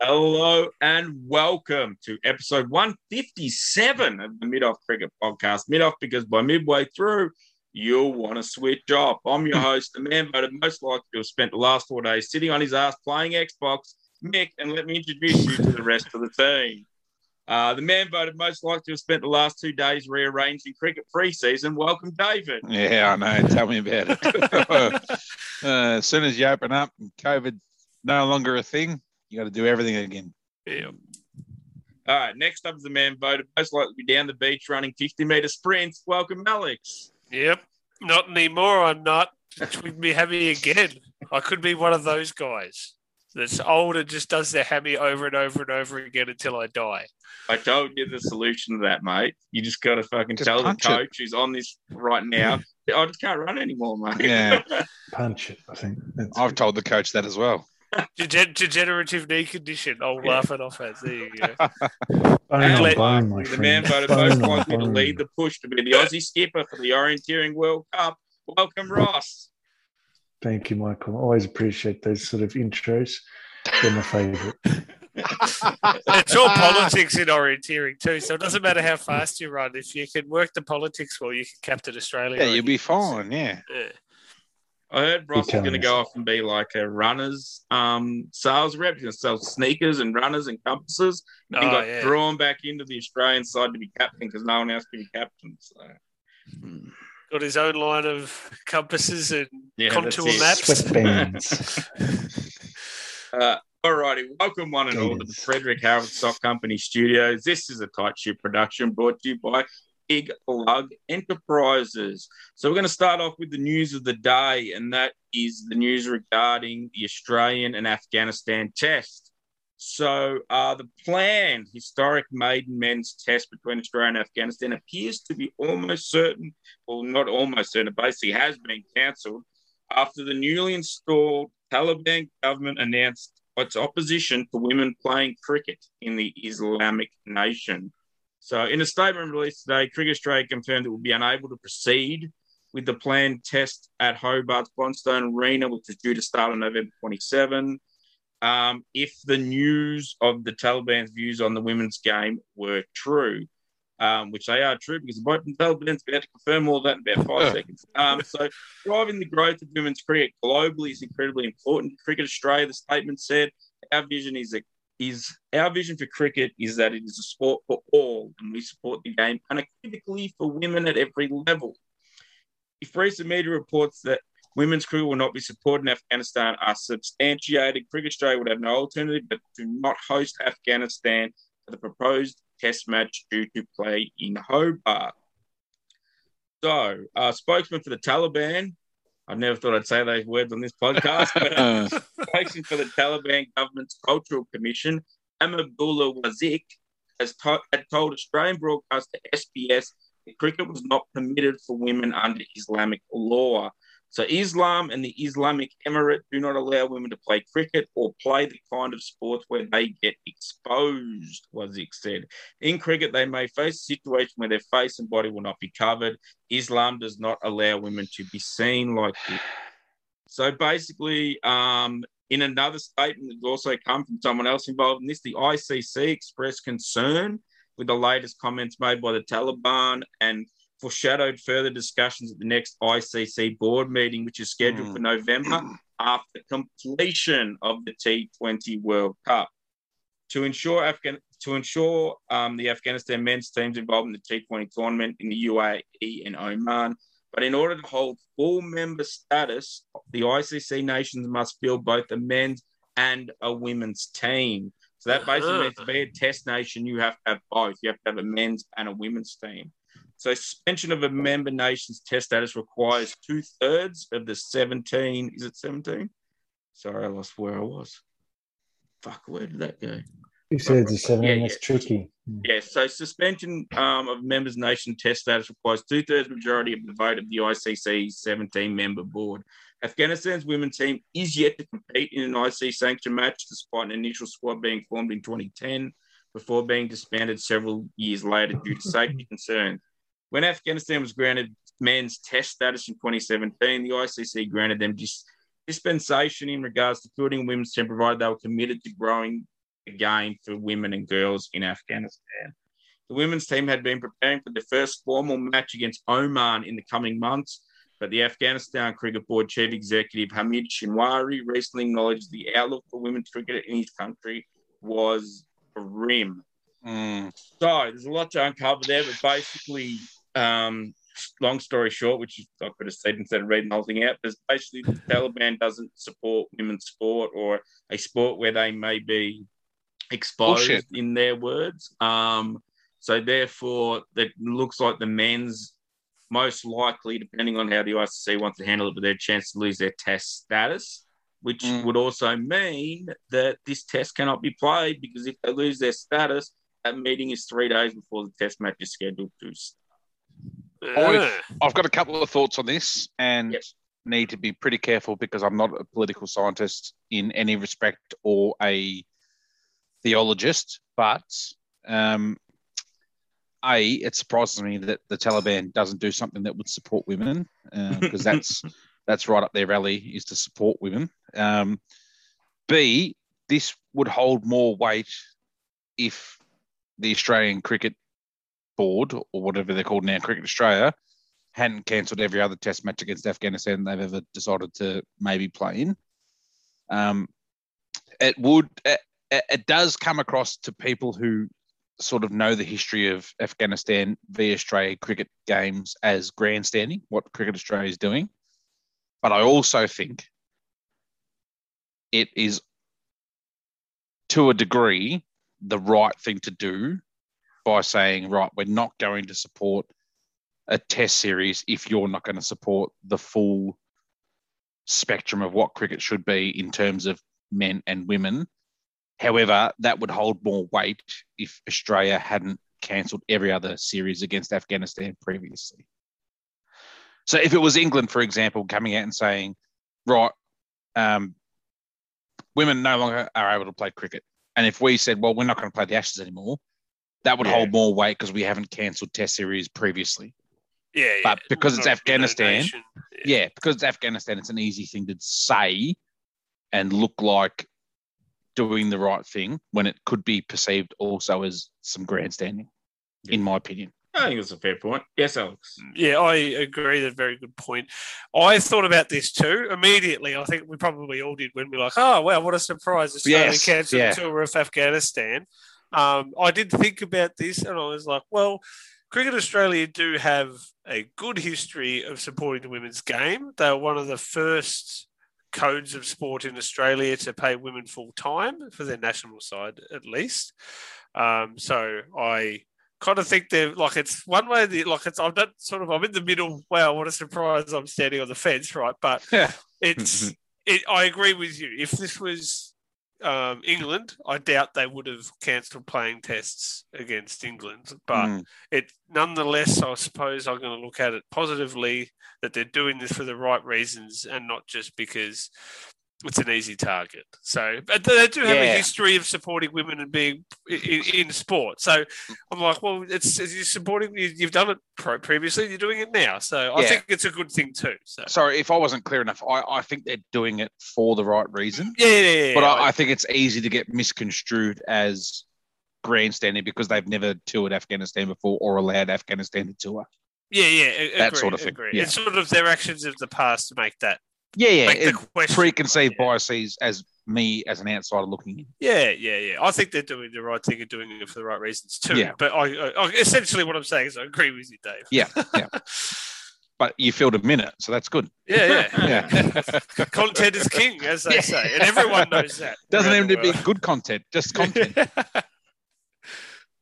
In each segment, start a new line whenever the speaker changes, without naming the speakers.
Hello and welcome to episode 157 of the Mid Off Cricket Podcast. Mid Off because by midway through, you'll want to switch off. I'm your host, the man voted most likely to have spent the last four days sitting on his ass playing Xbox, Mick, and let me introduce you to the rest of the team. Uh, the man voted most likely to have spent the last two days rearranging cricket preseason. Welcome, David.
Yeah, I know. Tell me about it. uh, as soon as you open up COVID no longer a thing, you got to do everything again.
Yeah. All right. Next up is the man voted most likely to be down the beach running 50 meter sprints. Welcome, Alex.
Yep. Not anymore. I'm not. With me hammy again. I could be one of those guys that's old and just does the hammy over and over and over again until I die.
I told you the solution to that, mate. You just got to fucking
Just
tell the
punch it.
coach who's on this right now. I just can't run anymore, mate.
Yeah.
punch it. I think that's
I've told the coach that as well.
Degen- degenerative knee condition. I'll
Yeah.
laugh it off as. There you go.
bone on
Alex,
bone, my
the
friend.
man voted
Bone
most
on
likely to lead the push to be the Aussie skipper for the Orienteering World Cup. Welcome, Ross.
Thank you, Michael. I always appreciate those sort of intros. They're my favourite.
it's all politics in orienteering too, so it doesn't matter how fast you run. If you can work the politics well, you can captain Australia.
Yeah, you'll be fine. Yeah.
Yeah.
I heard Ross was
telling
going to go off and be like a runners um, sales rep. He's going to sell sneakers and runners and compasses. and
Oh,
got
yeah.
drawn back into the Australian side to be captain because no one else could be captain. So, hmm.
Got his own line of compasses and
Yeah,
contour maps.
Sweatbands.
Uh, all righty. Welcome, one and all, to the Frederick Howard Stock Company studios. This is a tight ship production brought to you by Big Lug Enterprises. So, we're going to start off with the news of the day, and that is the news regarding the Australian and Afghanistan test. So, uh, the planned historic maiden men's test between Australia and Afghanistan appears to be almost certain, well, not almost certain, it basically has been cancelled after the newly installed Taliban government announced its opposition to women playing cricket in the Islamic nation. So, in a statement released today, Cricket Australia confirmed it will be unable to proceed with the planned test at Hobart's Blundstone Arena, which is due to start on November 27. Um, if the news of the Taliban's views on the women's game were true, um, which they are true because the Taliban's about to confirm all that in about five seconds. Um, so, driving the growth of women's cricket globally is incredibly important. Cricket Australia, the statement said, our vision is that is our vision for cricket is that it is a sport for all, and we support the game unequivocally for women at every level. If recent media reports that women's cricket will not be supported in Afghanistan are substantiated, Cricket Australia would have no alternative but to not host Afghanistan for the proposed test match due to play in Hobart. So, uh, spokesman for the Taliban, I never thought I'd say those words on this podcast, but uh,
Uh,
spokesman for the Taliban government's Cultural Commission, Ahmadullah Wasiq, has to- had told Australian broadcaster SBS that cricket was not permitted for women under Islamic law. So, Islam and the Islamic Emirate do not allow women to play cricket or play the kind of sports where they get exposed, Wasiq said. In cricket, they may face a situation where their face and body will not be covered. Islam does not allow women to be seen like this. So basically, um, in another statement that's also come from someone else involved in this, the ICC expressed concern with the latest comments made by the Taliban and foreshadowed further discussions at the next ICC board meeting, which is scheduled
Hmm.
for November after completion of the T20 World Cup. To ensure Afghan to ensure um, the Afghanistan men's teams involved in the T20 tournament in the UAE and Oman, but in order to hold full member status, the ICC nations must field both a men's and a women's team. So that basically means to be a test nation, you have to have both. You have to have a men's and a women's team. So suspension of a member nation's test status requires two thirds of the 17. Is it 17? Sorry, I lost where I was. Fuck, where did that go?
He says the seven.
Yeah,
that's
yeah.
tricky.
Yeah, so suspension um, of members' nation test status requires two thirds majority of the vote of the ICC 17 member board. Afghanistan's women's team is yet to compete in an IC sanction match, despite an initial squad being formed in 2010 before being disbanded several years later due to safety concerns. When Afghanistan was granted men's test status in 2017, the ICC granted them dis- dispensation in regards to fielding women's team, provided they were committed to growing a game for women and girls in Afghanistan. The women's team had been preparing for their first formal match against Oman in the coming months, but the Afghanistan Cricket Board Chief Executive Hamid Shinwari recently acknowledged the outlook for women's cricket in his country was grim.
Mm.
So there's a lot to uncover there, but basically, um, long story short, which I could have said instead of reading the whole thing out, is basically the Taliban doesn't support women's sport or a sport where they may be exposed
Bullshit.
in their words. Um, so therefore, it looks like the men's most likely, depending on how the ICC wants to handle it, but their chance to lose their test status, which
Mm.
would also mean that this test cannot be played because if they lose their status, that meeting is three days before the test match is scheduled to
Ah.
I've got a couple of thoughts on this and
Yep.
need to be pretty careful because I'm not a political scientist in any respect or a theologist. But um, A, it surprises me that the Taliban doesn't do something that would support women because that's that's right up their alley is to support women. Um, B, this would hold more weight if the Australian Cricket Board or whatever they're called now, Cricket Australia, hadn't cancelled every other Test match against Afghanistan they've ever decided to maybe play in. Um, it would. It, it does come across to people who sort of know the history of Afghanistan v Australia cricket games as grandstanding, what Cricket Australia is doing. But I also think it is, to a degree, the right thing to do by saying, right, we're not going to support a test series if you're not going to support the full spectrum of what cricket should be in terms of men and women. However, that would hold more weight if Australia hadn't cancelled every other series against Afghanistan previously. So if it was England, for example, coming out and saying, right, um, women no longer are able to play cricket. And if we said, well, we're not going to play the Ashes anymore, that would
Yeah.
hold more weight because we haven't cancelled test series previously.
Yeah, yeah.
But because it's
Not a
Afghanistan,
nation.
Yeah, because it's Afghanistan, it's an easy thing to say and look like doing the right thing when it could be perceived also as some grandstanding, in my opinion.
I think it's a fair point. Yes, Alex.
Yeah, I agree. That's a very good point. I thought about this too immediately. I think we probably all did when we were like, oh, wow, what a surprise. Australia
Yes,
cancelled
yeah.
the tour of Afghanistan. Um, I did think about this and I was like, well, Cricket Australia do have a good history of supporting the women's game. They were one of the first codes of sport in Australia to pay women full time for their national side, at least. Um, so I kind of think they're like it's one way. The, like it's I'm not sort of I'm in the middle. Wow, what a surprise! I'm standing on the fence, right? But
Yeah.
it's it. I agree with you. If this was um, England, I doubt they would have cancelled playing tests against England. But
Mm.
it nonetheless, I suppose I'm going to look at it positively that they're doing this for the right reasons and not just because it's an easy target. So, but they do have a history of supporting women and being in, in sport. So, I'm like, well, it's, it's you're supporting. you- You've done it pro- previously. You're doing it now. So, I
Yeah.
think it's a good thing too. So,
Sorry, if I wasn't clear enough, I, I think they're doing it for the right reason.
yeah, yeah, yeah.
But
yeah.
I, I think it's easy to get misconstrued as grandstanding because they've never toured Afghanistan before or allowed Afghanistan to tour.
yeah, yeah,
that
agree,
sort of thing,
Agree.
yeah.
It's sort of their actions of the past to make that
Yeah, yeah.
make
it-
the question.
preconceived
yeah.
biases as me as an outsider looking in.
Yeah, yeah, yeah. I think they're doing the right thing and doing it for the right reasons too.
Yeah.
But I, I, I essentially what I'm saying is I agree with you, Dave.
Yeah, yeah. But you filled a minute, so that's good.
Yeah, yeah.
Yeah.
Content is king, as they
Yeah.
say, and everyone knows that.
Doesn't
around
even need to be good content, just content.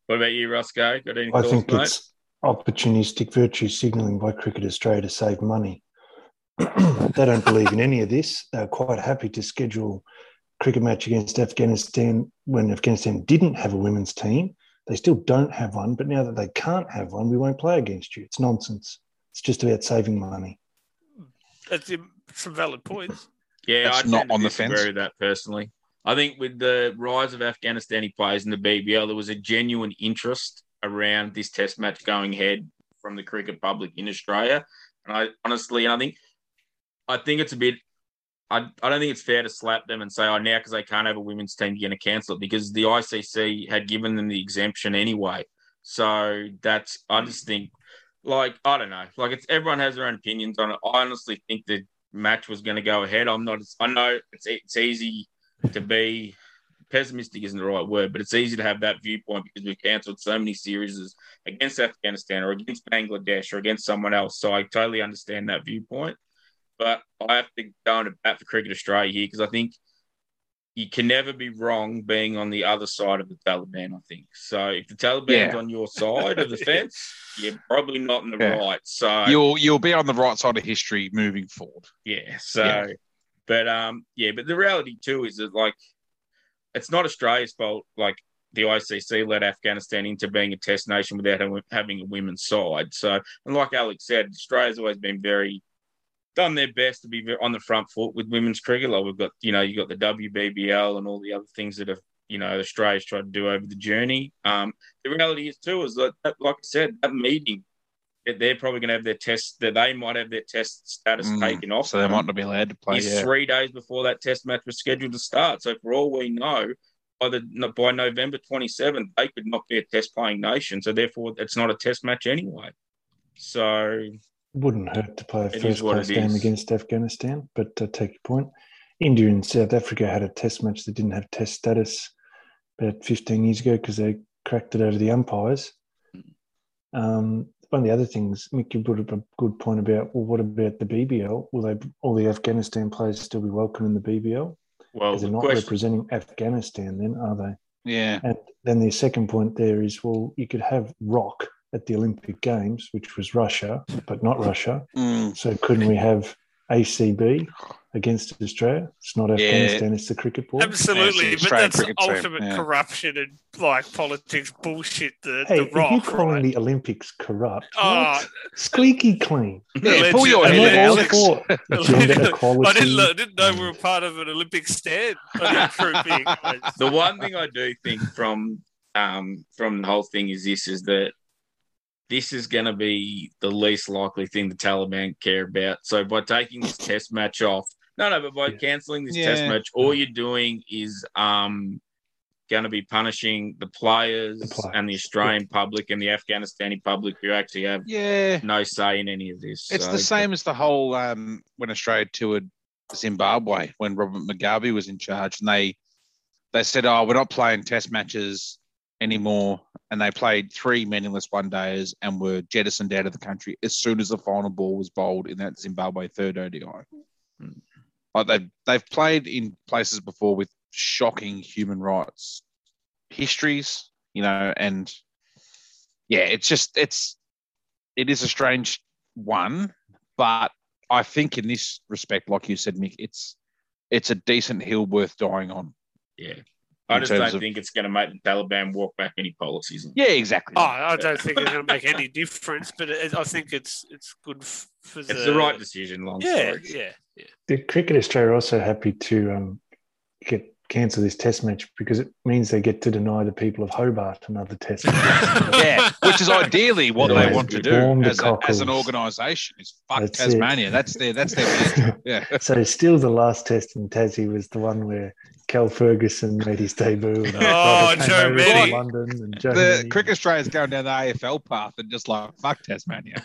What about you, Roscoe? Got any
I
thoughts,
think
mate?
it's opportunistic virtue signalling by Cricket Australia to save money. They don't believe in any of this. They're quite happy to schedule cricket match against Afghanistan when Afghanistan didn't have a women's team. They still don't have one, but now that they can't have one, we won't play against you. It's nonsense. It's just about saving money.
That's some valid points.
Yeah,
That's
I tend
not on the
disagree
fence.
with that personally. I think with the rise of Afghanistani players in the BBL, there was a genuine interest around this Test match going ahead from the cricket public in Australia, and I honestly, I think, I think it's a bit I, I don't think it's fair to slap them and say, oh, now because they can't have a women's team, you're going to cancel it because the ICC had given them the exemption anyway. So that's, I just think, like, I don't know, like it's everyone has their own opinions on it. I honestly think the match was going to go ahead. I'm not, I know it's, it's easy to be pessimistic isn't the right word, but it's easy to have that viewpoint because we've cancelled so many series against Afghanistan or against Bangladesh or against someone else. So I totally understand that viewpoint. But I have to go a bat for Cricket Australia here because I think you can never be wrong being on the other side of the Taliban, I think. So if the Taliban's yeah. on your side of the fence, you're probably not in the yeah. right. So
you'll you'll be on the right side of history moving forward.
Yeah. So yeah. but um yeah, but the reality too is that like it's not Australia's fault. Like the ICC let Afghanistan into being a test nation without having a women's side. So, and like Alex said, Australia's always been very done their best to be on the front foot with women's cricket. Like we've got, you know, you've got the WBBL and all the other things that have, you know, Australia's tried to do over the journey. Um, the reality is too is that, like I said, that meeting that they're probably going to have their test that they might have their test status mm, taken off.
So they might not be allowed to play.
yeah. three days before that test match was scheduled to start. So for all we know, by the by November 27th, they could not be a test playing nation. So therefore, it's not a test match anyway. So
wouldn't hurt to play a first class game against Afghanistan. But I take your point. India and South Africa had a test match that didn't have test status about 15 years ago because they cracked it over the umpires. Hmm. Um, one of the other things, Mick, you brought up a good point about, well, what about the BBL? Will they all the Afghanistan players still be welcome in the BBL? Well, they're not question... representing Afghanistan, then are they?
Yeah.
And then the second point there is, well, you could have rock at the Olympic Games, which was Russia, but not Russia.
Mm.
So couldn't we have ACB against Australia. It's not Afghanistan, it's the cricket board.
Absolutely, but that's ultimate yeah. corruption and like politics bullshit. The,
hey,
the rock,
you calling
right?
the Olympics corrupt? Oh. Squeaky clean.
Yeah, pull your head, Alex.
Gender equality.
I didn't, I didn't know we were part of an Olympic stand.
the one thing I do think from um, from the whole thing is this: is that this is going to be the least likely thing the Taliban care about. So by taking this test match off, no, no, but by yeah. cancelling this yeah. test match, all you're doing is um, going to be punishing the players, the players, and the Australian yeah. public and the Afghanistani public who actually have
yeah.
no say in any of this.
It's so, the same but, as the whole um, when Australia toured Zimbabwe when Robert Mugabe was in charge, and they they said, "Oh, we're not playing test matches anymore and they played three meaningless one days and were jettisoned out of the country as soon as the final ball was bowled in that Zimbabwe third ODI. Mm. Like they've they've played in places before with shocking human rights histories, you know, and yeah, it's just it's it is a strange one, but I think in this respect, like you said, Mick, it's it's a decent hill worth dying on.
Yeah. I just don't of... think it's going to make the Taliban walk back any policies.
Yeah, exactly.
Oh, I don't think it's going to make any difference, but it, I think it's it's good for
the. It's the right decision. Long
yeah,
story.
yeah, yeah.
The Cricket Australia are also happy to um, get cancel this test match because it means they get to deny the people of Hobart another test
match. yeah, which is ideally what yeah, they want to do as, a, as, an organisation is fuck that's Tasmania. It. That's their that's their yeah.
So still the last test in Tassie was the one where Cal Ferguson made his debut. And
oh, Joe Mennie.
London and Joe
the Mennie. Cricket Australia is going down the AFL path and just like fuck Tasmania.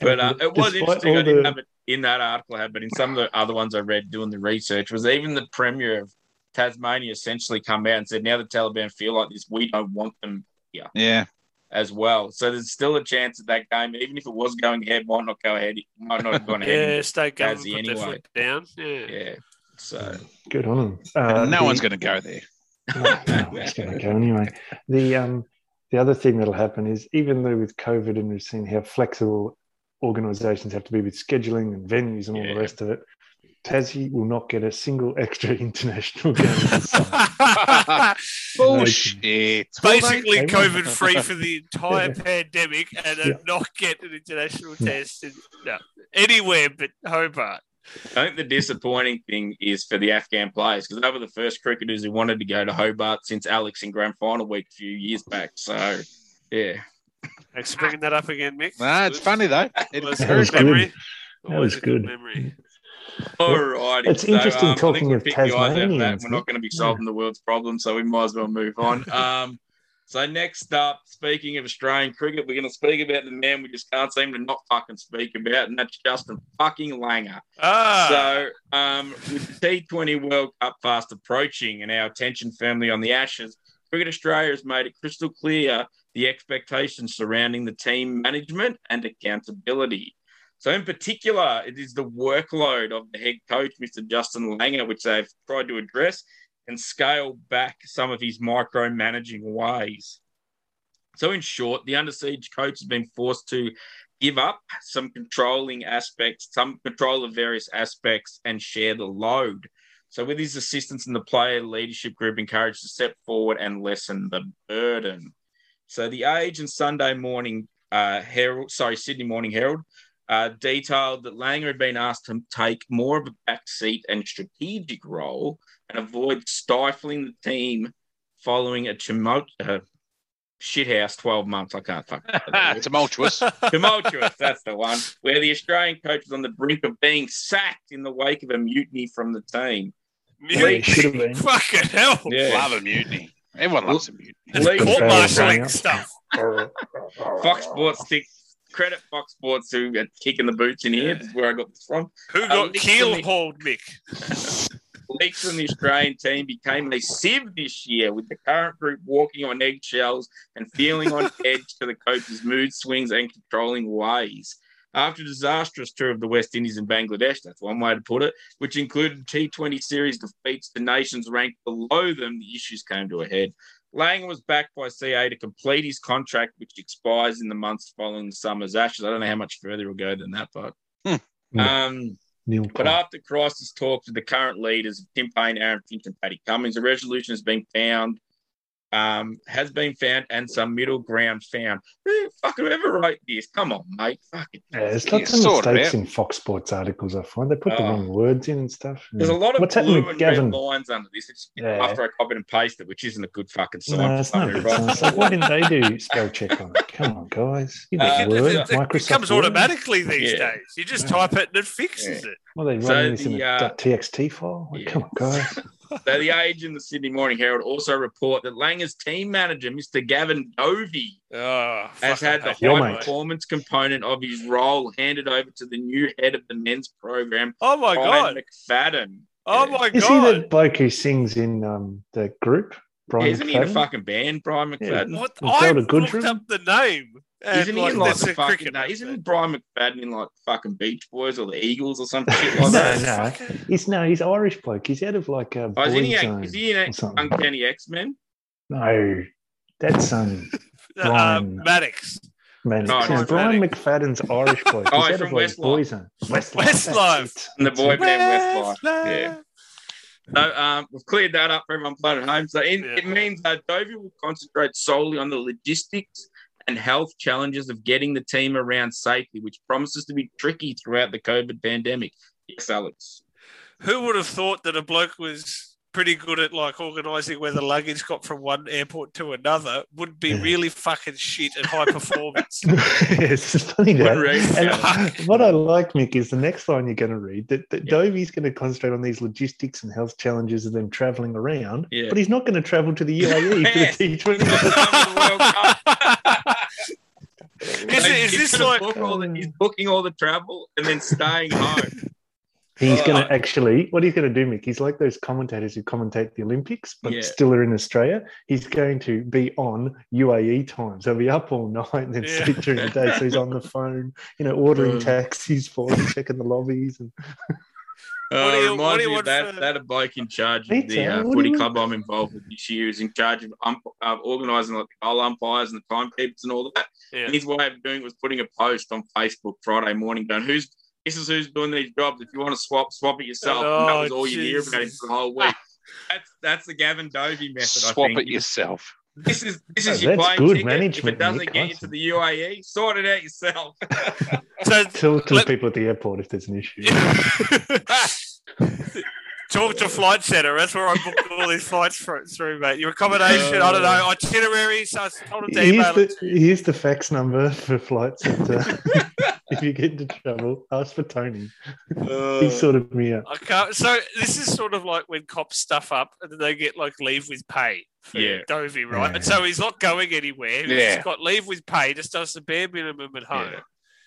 But uh, it was interesting. I didn't the... have it in that article, I had, but in some of the other ones I read doing the research, was even the premier of Tasmania essentially come out and said, now the Taliban feel like this, we don't want them here.
Yeah.
As well. So there's still a chance that that game, even if it was going ahead, might not go ahead. Might not have gone ahead.
yeah, state government anyway. down. Yeah.
Yeah. So
good on them.
Uh, no the, one's going to go there.
No, no one's going to go anyway. The um, the other thing that'll happen is even though with COVID and we've seen how flexible organisations have to be with scheduling and venues and all yeah. the rest of it. Tassie will not get a single extra international game.
Bullshit.
Basically, COVID free for the entire pandemic and yeah. not get an international test in, no, anywhere but Hobart.
I think the disappointing thing is for the Afghan players because they were the first cricketers who wanted to go to Hobart since Alex in grand final week a few years back. So, yeah.
Thanks for bringing that up again, Mick.
Nah, it's funny though. It
was a good memory.
That was good. Memory.
All righty.
It's interesting
I
talking
think we'll
of
pick the eyes out of that. We're not going to be solving the world's problems, so we might as well move on. Um, so next up, speaking of Australian cricket, we're going to speak about the man we just can't seem to not fucking speak about, and that's Justin fucking Langer.
Ah,
So, um, with the T20 World Cup fast approaching and our attention firmly on the Ashes, Cricket Australia has made it crystal clear the expectations surrounding the team management and accountability. So, in particular, it is the workload of the head coach, Mr. Justin Langer, which they've tried to address and scale back some of his micromanaging ways. So, in short, the under siege coach has been forced to give up some controlling aspects, some control of various aspects, and share the load. So, with his assistants in the player leadership group encouraged to step forward and lessen the burden. So, the Age and Sunday Morning uh, Herald, sorry, Sydney Morning Herald, uh, detailed that Langer had been asked to take more of a back seat and strategic role and avoid stifling the team following a tumult, uh, shithouse 12 months. I can't fucking
Tumultuous.
Tumultuous, that's the one, where the Australian coach was on the brink of being sacked in the wake of a mutiny from the team.
Yeah, it should have been.
Fucking hell.
Yeah.
Love a mutiny. Everyone loves a mutiny.
It's
League
court martialing stuff.
Fox Sports stick credit Fox Sports who are kicking the boots in here.
Yeah.
This is where I got this from.
Who
Uh,
got
leaks
keel
from
hauled, Mick?
Leaks from the Australian team became a sieve this year, with the current group walking on eggshells and feeling on edge to the coach's mood swings and controlling ways. After a disastrous tour of the West Indies and Bangladesh, that's one way to put it, which included T20 series defeats to nations ranked below them, the issues came to a head. Lang was backed by CA to complete his contract, which expires in the months following the summer's Ashes. I don't know how much further it'll go than that, but.
Hmm.
Um,
Neil
but
Clark.
after crisis talks with the current leaders, of Tim Paine, Aaron Finch, and Patty Cummins, a resolution has been found, um, has been found, and some middle ground found. Who fucking whoever wrote this? Come on, mate. Fucking.
Yeah, there's lots of
of,
mistakes
yeah.
in Fox Sports articles. I find they put the
Oh.
wrong words in and stuff.
There's a lot of
What's
blue
happening
and
with Gavin?
red lines under this. It's
Yeah.
after I copied and pasted, it, which isn't a good fucking sign.
No, it's not.
somebody,
It's
right?
So why didn't they do spell check on it? Come on, guys. You know
Uh,
It-
Word,
it, it- it
Microsoft
comes
Word.
automatically these
Yeah.
days. You just
Yeah.
type it and it fixes it.
Well, they
So
running this in
the,
a
uh,
.txt file.
Yeah.
Come on, guys.
So the Age and the Sydney Morning Herald also report that Langer's team manager, Mr. Gavin Dovey,
Oh,
has had the high
mate.
performance component of his role handed over to the new head of the men's program,
Oh my
Brian
god!
McFadden.
Oh
Yeah.
my god,
Is he the
god!
bloke who sings in um, the group? Brian
Isn't he in a fucking band, Brian
Yeah.
McFadden?
What?
Was
I
that
looked
room?
up the name. And,
Isn't he in like the fucking?
cricket
No, isn't Brian McFadden in like fucking Beach Boys or the Eagles or some shit like that?
no.
Fucking-
He's no, he's Irish bloke. He's out of like a
Oh, is,
boy
he in,
zone.
is he in
or.
Uncanny X Men?
No, that's um
Uh,
Brian-
Maddox.
man.
Oh,
no,
Brian
Brian
Maddox.
McFadden's Irish bloke.
Oh,
He's
he's
out
from
of like
Westlife.
Westlife.
Westlife.
And the
That's
boy band Westlife.
Westlife.
Yeah. So um, we've cleared that up for everyone playing at home. So in,
Yeah.
it means that Dovey will concentrate solely on the logistics and health challenges of getting the team around safely, which promises to be tricky throughout the COVID pandemic. Yes, Alex.
Who would have thought that a bloke was pretty good at like organising where the luggage got from one airport to another would be
Yeah.
really fucking shit at high performance?
it's just funny that. And what I like, Mick, is the next line you're going to read that, that
Yeah.
Dovey's going to concentrate on these logistics and health challenges of them travelling around,
Yeah.
but he's not going to travel to the UAE
Yes.
for the T20.
Is it- is
He's
this like-
book all the- he's booking all the travel and then staying home?
He's
Oh.
going to actually, what he's going to do, Mick, he's like those commentators who commentate the Olympics, but
Yeah.
still are in Australia. He's going to be on UAE time. So he'll be up all night and then
Yeah.
sleep during the day. So he's on the phone, you know, ordering
Uh.
taxis for them, checking the lobbies. And
Uh,
you-
reminds
what do you
me of that,
for-
that a bloke in charge of the uh, footy
you
club I'm involved with this year is in charge of ump- uh, organising like the goal umpires and the timekeepers and all that.
Yeah.
And his way of doing it was putting a post on Facebook Friday morning going, "Who's this is who's doing these jobs. If you want to swap, swap it yourself." and that
Oh,
was all you hear about him for the whole week. That's that's the Gavin Dovey method. I
Swap
think.
it yourself.
This is this
Oh,
is your
that's
playing
good
ticket. If it doesn't
Nick.
get you to the UAE, sort it out yourself.
So
tell to
Let-
the people at the airport if there's an issue.
Talk to Flight Centre. That's where I booked all these flights for, through, mate. Your accommodation, I don't know, itineraries. So I told them to
Here's
email
the,
it to you.
here's the fax number for Flight At, uh, if you get into trouble, ask for Tony.
Uh,
He sorted me out.
I can't. So this is sort of like when cops stuff up and they get like leave with pay. For
Yeah.
Dovey, right?
Yeah.
And so he's not going anywhere. He's
Yeah.
got leave with pay, just does the bare minimum at home.
Yeah.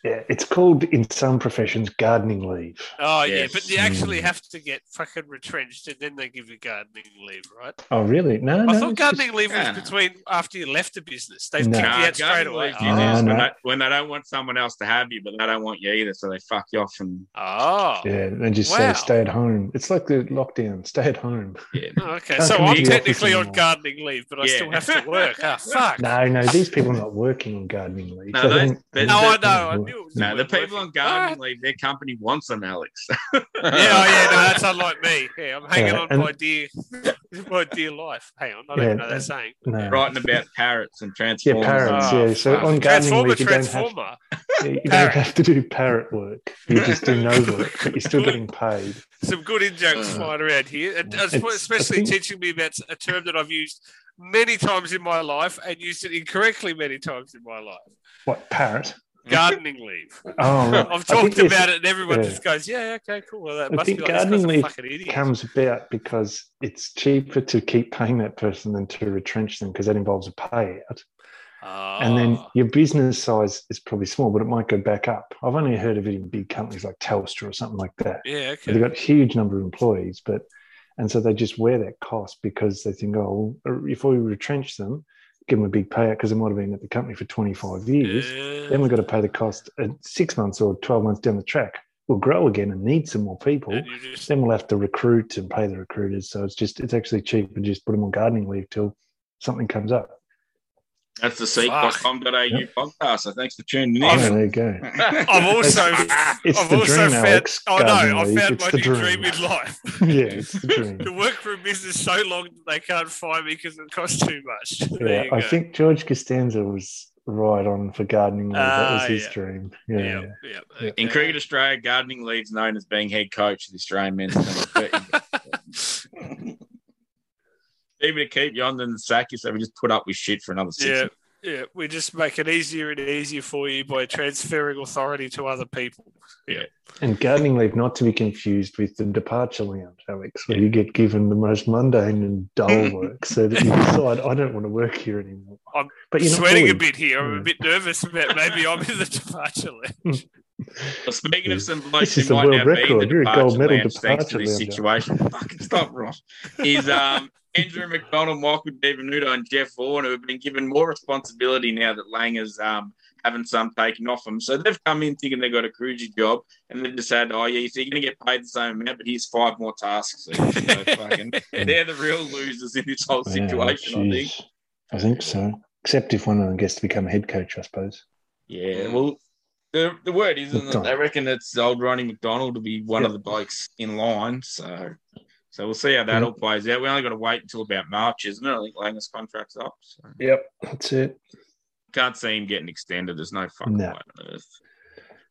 Yeah, it's called in some professions gardening leave.
Oh yeah, but you actually have to get fucking retrenched and then they give you gardening leave, right?
Oh, really? No,
I
no.
thought gardening
just-
leave was
Yeah.
between after you left the business. They've
No.
kicked
Nah,
you out straight away.
Oh,
is
Oh,
when,
no.
they, when they don't want someone else to have you, but they don't want you either, so they fuck you off and
oh.
Yeah, and just
Wow.
say stay at home. It's like the lockdown. Stay at home.
yeah.
Oh, okay, so I'm
to the office
technically on gardening leave, but I
Yeah.
still have to work. Ah, fuck.
No, no, these people are not working on gardening leave.
No,
They
they-
don't-
they-
No, I know. I knew it was.
No, the people on gardening leave, their company wants them, Alex.
Yeah, oh, yeah, no, that's unlike me. Yeah, I'm hanging
Yeah,
on
and-
my dear, my dear life. Hang on, I don't
Yeah,
even know that
and-
saying.
no.
Writing about parrots and transformers.
Yeah,
transformers.
parrots.
Oh,
yeah, so
fuck.
on gardening leave, you don't have
transformer.
you don't have to do parrot work. You just do no work, but you're still getting paid.
Some good in jokes
Uh,
flying around here, and especially
think-
teaching me about a term that I've used many times in my life and used it incorrectly many times in my life.
What parrot?
Gardening leave.
Oh, right.
I've talked about it, and everyone
yeah.
just goes, "Yeah, okay, cool." Well, that
I
must
think
be like
gardening leave comes about because it's cheaper to keep paying that person than to retrench them because that involves a payout. And then
Oh.
your business size is probably small, but it might go back up. I've only heard of it in big companies like Telstra or something like that.
yeah,
They've got a huge number of employees, but and so they just wear that cost because they think, oh, well, if we retrench them, give them a big payout because they might have been at the company for 25 years.
Yeah.
Then we've got to pay the cost at six months or 12 months down the track. We'll grow again and need some more people.
Just
Then we'll have to recruit and pay the recruiters. So it's just, it's actually cheaper to just put them on gardening leave till something comes up.
That's the seek.com.au
Yep.
podcast. So thanks for tuning in.
Oh, there you go.
I've also,
It's
I've also
dream,
found.
Alex,
oh no, I
leave.
found
It's
my
the
new
dream.
dream in life.
yeah, it's the dream.
to work for a business so long that they can't fire me because it costs too much.
Yeah, I
go.
think George Costanza was right on for gardening leave. that was
Ah,
his
yeah.
dream. Yeah.
Yeah, yeah.
Yeah.
In
okay.
Cricket Australia, gardening league's known as being head coach of the Australian men's team. Even to keep you on than sack you, so we just put up with shit for another six.
Yeah, yeah. We just make it easier and easier for you by transferring authority to other people. Yeah.
And gardening leave, not to be confused with the departure lounge, Alex, where you get given the most mundane and dull work so that you decide, I don't want to work here anymore.
I'm
but you're not
Sweating a bit here. I'm a bit nervous about maybe I'm in the departure lounge.
Well, speaking of some blokes
This is
who might
world
now be in the
record. You're a gold
departure
medal
lounge thanks to
departure
this situation. Fucking stop, Ross. Is um, Andrew McDonald, Michael Di Venuto, and Geoff Vaughan who have been given more responsibility now that Langer's um, having some taken off them. So they've come in thinking they've got a cruisy job and they've decided, oh, yeah, so you're going to get paid the same amount, but here's five more tasks. So, fucking, they're the real losers in this whole
Yeah,
situation, I think.
I think so. Except if one of them gets to become a head coach, I suppose.
Yeah, well, the, the word is, isn't it?
McDonald.
They reckon it's old Ronnie McDonald to be one of the blokes in line. So, so we'll see how that
Yeah.
all plays out. We only got to wait until about March, isn't it? I think Langer's contract's up. So
Yep. That's it.
can't see him getting extended. There's no fucking
No.
way on earth.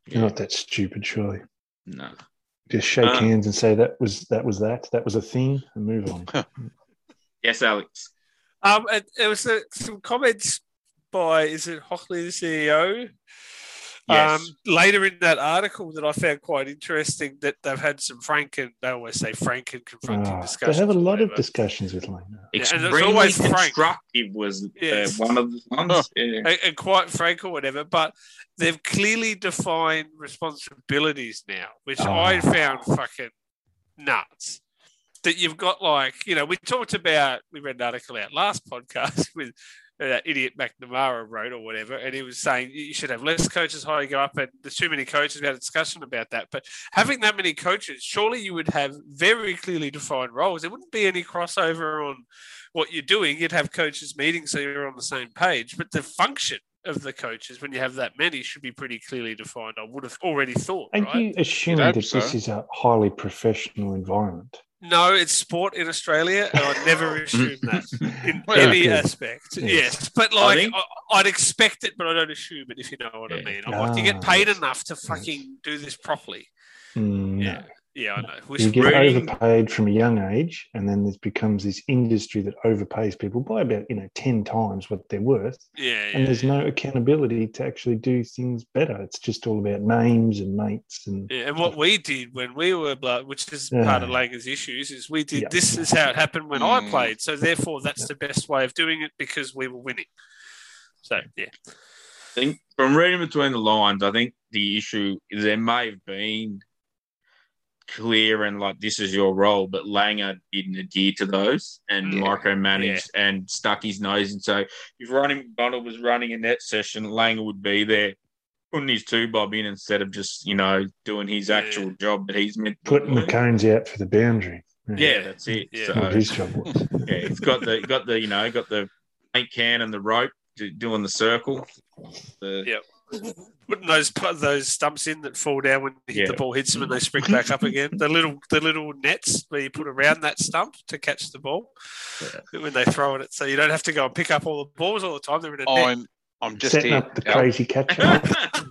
You're not that stupid, surely.
No.
Just shake
Uh,
hands and say that was that was that. That was a thing and move on.
Yes, Alex.
Um, it, there was uh, some comments by is it Hockley, the CEO?
Yes.
Um, later in that article that I found quite interesting that they've had some frank and they always say frank and confronting
discussions. they have a lot of discussions with Lane.
Yeah, and it's
Extremely
always frank.
constructive was uh,
Yes.
one of the ones.
Oh.
Yeah.
and, and quite frank or whatever, but they've clearly defined responsibilities now, which I
Ah.
found fucking nuts. That you've got like, you know, we talked about, we read an article out last podcast with Uh, that idiot McNamara wrote or whatever, and he was saying you should have less coaches higher go up, and there's too many coaches. We had a discussion about that, but having that many coaches, surely you would have very clearly defined roles. There wouldn't be any crossover on what you're doing. You'd have coaches meeting so you're on the same page, but the function of the coaches when you have that many should be pretty clearly defined. I would have already thought,
And
right?
you assuming that
so.
this is a highly professional environment?
No, it's sport in Australia, and I never assume that in
Well,
any
good.
aspect.
Yes.
Yes, but
I
like
think-
I, would expect it, but I don't assume it. If you know what I mean, I'm like, you get
Ah,
paid enough to fucking do this properly.
Mm,
Yeah. Yeah, I know. We
You get
Reading-
overpaid from a young age, and then this becomes this industry that overpays people by about you know ten times what they're worth,
yeah,
and
yeah,
there's no accountability to actually do things better. It's just all about names and mates and
Yeah, and what we did when we were blood, which is
Yeah.
part of Langer's issues, is we did
Yeah.
this is how it happened when I
Mm.
played. So therefore, that's the best way of doing it because we were winning. So yeah,
I think from reading between the lines, I think the issue is there may have been clear and like this is your role, but Langer didn't adhere to those and
Yeah.
micromanaged and stuck his nose in. So if Ronnie McDonald was running a net session, Langer would be there putting his two bob in instead of just, you know, doing his
Yeah.
actual job that he's meant to
putting the cones out for the boundary.
Yeah, that's it.
Yeah.
So
what his job was.
yeah, it's got the got the you know got the paint can and the rope doing the circle. The,
Yeah. Putting those those stumps in that fall down when
Yeah.
the ball hits them and they spring back up again. The little the little nets where you put around that stump to catch the ball when they throw it. So you don't have to go and pick up all the balls all the time. They're in a net.
I'm I'm just
Setting
here.
up the
Al.
crazy catcher.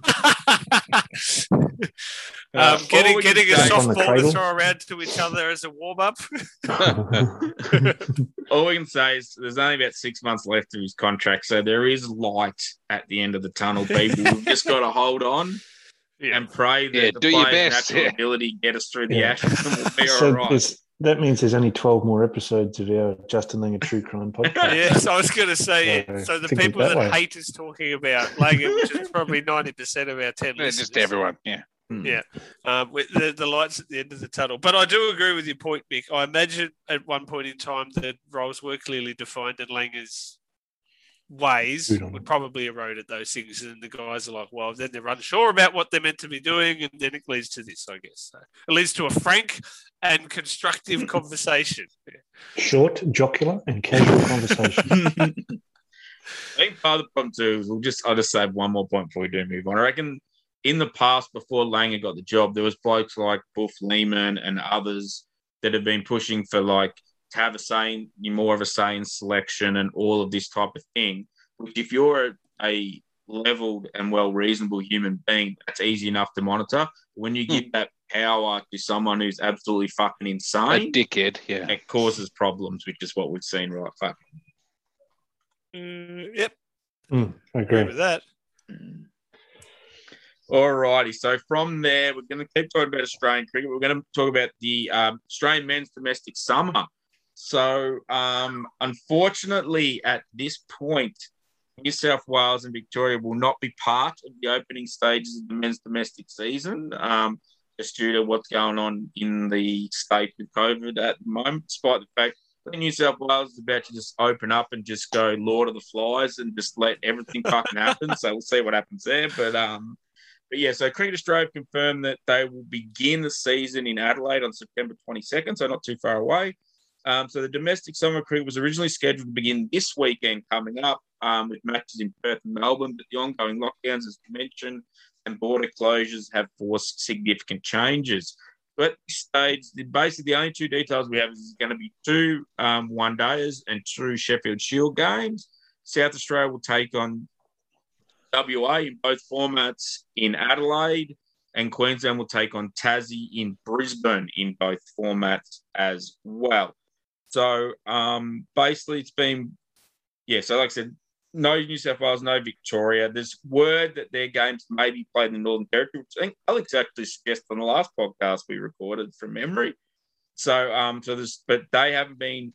Uh,
um, getting
all we can
getting a
say-
On the
softball to throw around to each other as a warm up.
All we can say is there's only about six months left of his contract, so there is light at the end of the tunnel. People, we've just got to hold on
Yeah.
and pray that
Yeah,
the
do your best,
natural
yeah.
ability get us through the
Yeah.
ashes, and we'll be all
so
right.
there's- that means there's only 12 more episodes of our Justin Langer True Crime podcast.
Yes, I was going to say.
So,
So the
think of it
people
that
that hate us talking about Langer, which is probably ninety percent of our ten
Yeah,
listeners,
just everyone. Yeah.
Hmm.
Yeah. um, with the, the lights at the end of the tunnel. But I do agree with your point, Mick. I imagine at one point in time the roles were clearly defined, and Langer's ways
Good on
would probably erode at those things. And the guys are like, well, then they're unsure about what they're meant to be doing, and then it leads to this, I guess. So it leads to a frank and constructive conversation.
Short, jocular, and casual conversation.
I think part of the problem too is we'll just I'll just say one more point before we do move on. I reckon in the past before Langer got the job, there was blokes like Boof Lehmann and others that have been pushing for like to have a say in more of a say in selection and all of this type of thing. Which if you're a leveled and well reasonable human being, that's easy enough to monitor. When you give that power to someone who's absolutely fucking insane, A
dickhead. Yeah.
it causes problems, which is what we've seen right fuck.
Uh, yep,
Mm, I
agree
agree.
with that.
All righty. So from there, we're going to keep talking about Australian cricket. We're going to talk about the um, Australian men's domestic summer. So, um, unfortunately, at this point, New South Wales and Victoria will not be part of the opening stages of the men's domestic season. Um, just due to what's going on in the state with COVID at the moment, despite the fact that New South Wales is about to just open up and just go Lord of the Flies and just let everything fucking happen. So we'll see what happens there. But um, but yeah, so Cricket Australia confirmed that they will begin the season in Adelaide on September 22nd, so not too far away. Um, so the domestic summer cricket was originally scheduled to begin this weekend coming up um, with matches in Perth and Melbourne, but the ongoing lockdowns, as mentioned, and border closures have forced significant changes. But at this stage, the, basically the only two details we have is going to be two um, one days and two Sheffield Shield games. South Australia will take on WA in both formats in Adelaide, and Queensland will take on Tassie in Brisbane in both formats as well. So um, basically, it's been, yeah, so like I said, no New South Wales, no Victoria. There's word that their games may be played in the Northern Territory, which I think Alex actually suggested on the last podcast we recorded from memory. So, um, so there's, but they haven't been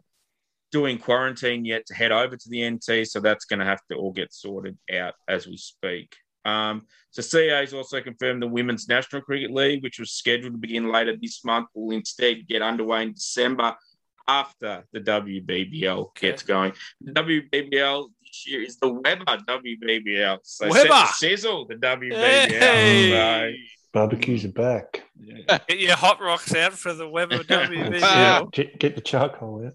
doing quarantine yet to head over to the NT, so that's going to have to all get sorted out as we speak. Um, so CA has also confirmed the Women's National Cricket League, which was scheduled to begin later this month, will instead get underway in December after the WBBL gets going. The WBBL this year is the Weber WBBL. So
Weber!
the sizzle, the WBBL.
Hey!
Barbecues are back.
Yeah.
Get your hot rocks out for the Weber WBBL.
Yeah, get, get the charcoal out.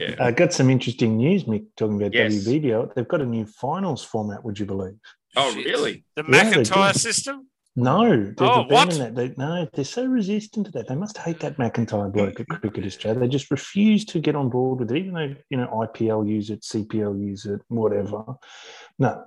Yeah.
Uh, got some interesting news, Mick, talking about
Yes.
WBBL. They've got a new finals format, would you believe?
Oh,
Shit.
really?
The
Yeah,
McIntyre
do.
system?
No, they've
Oh, what?
abandoned that. They, no, they're so resistant to that. They must hate that McIntyre bloke at Cricket Australia. They just refuse to get on board with it, even though you know IPL use it, CPL use it, whatever. No,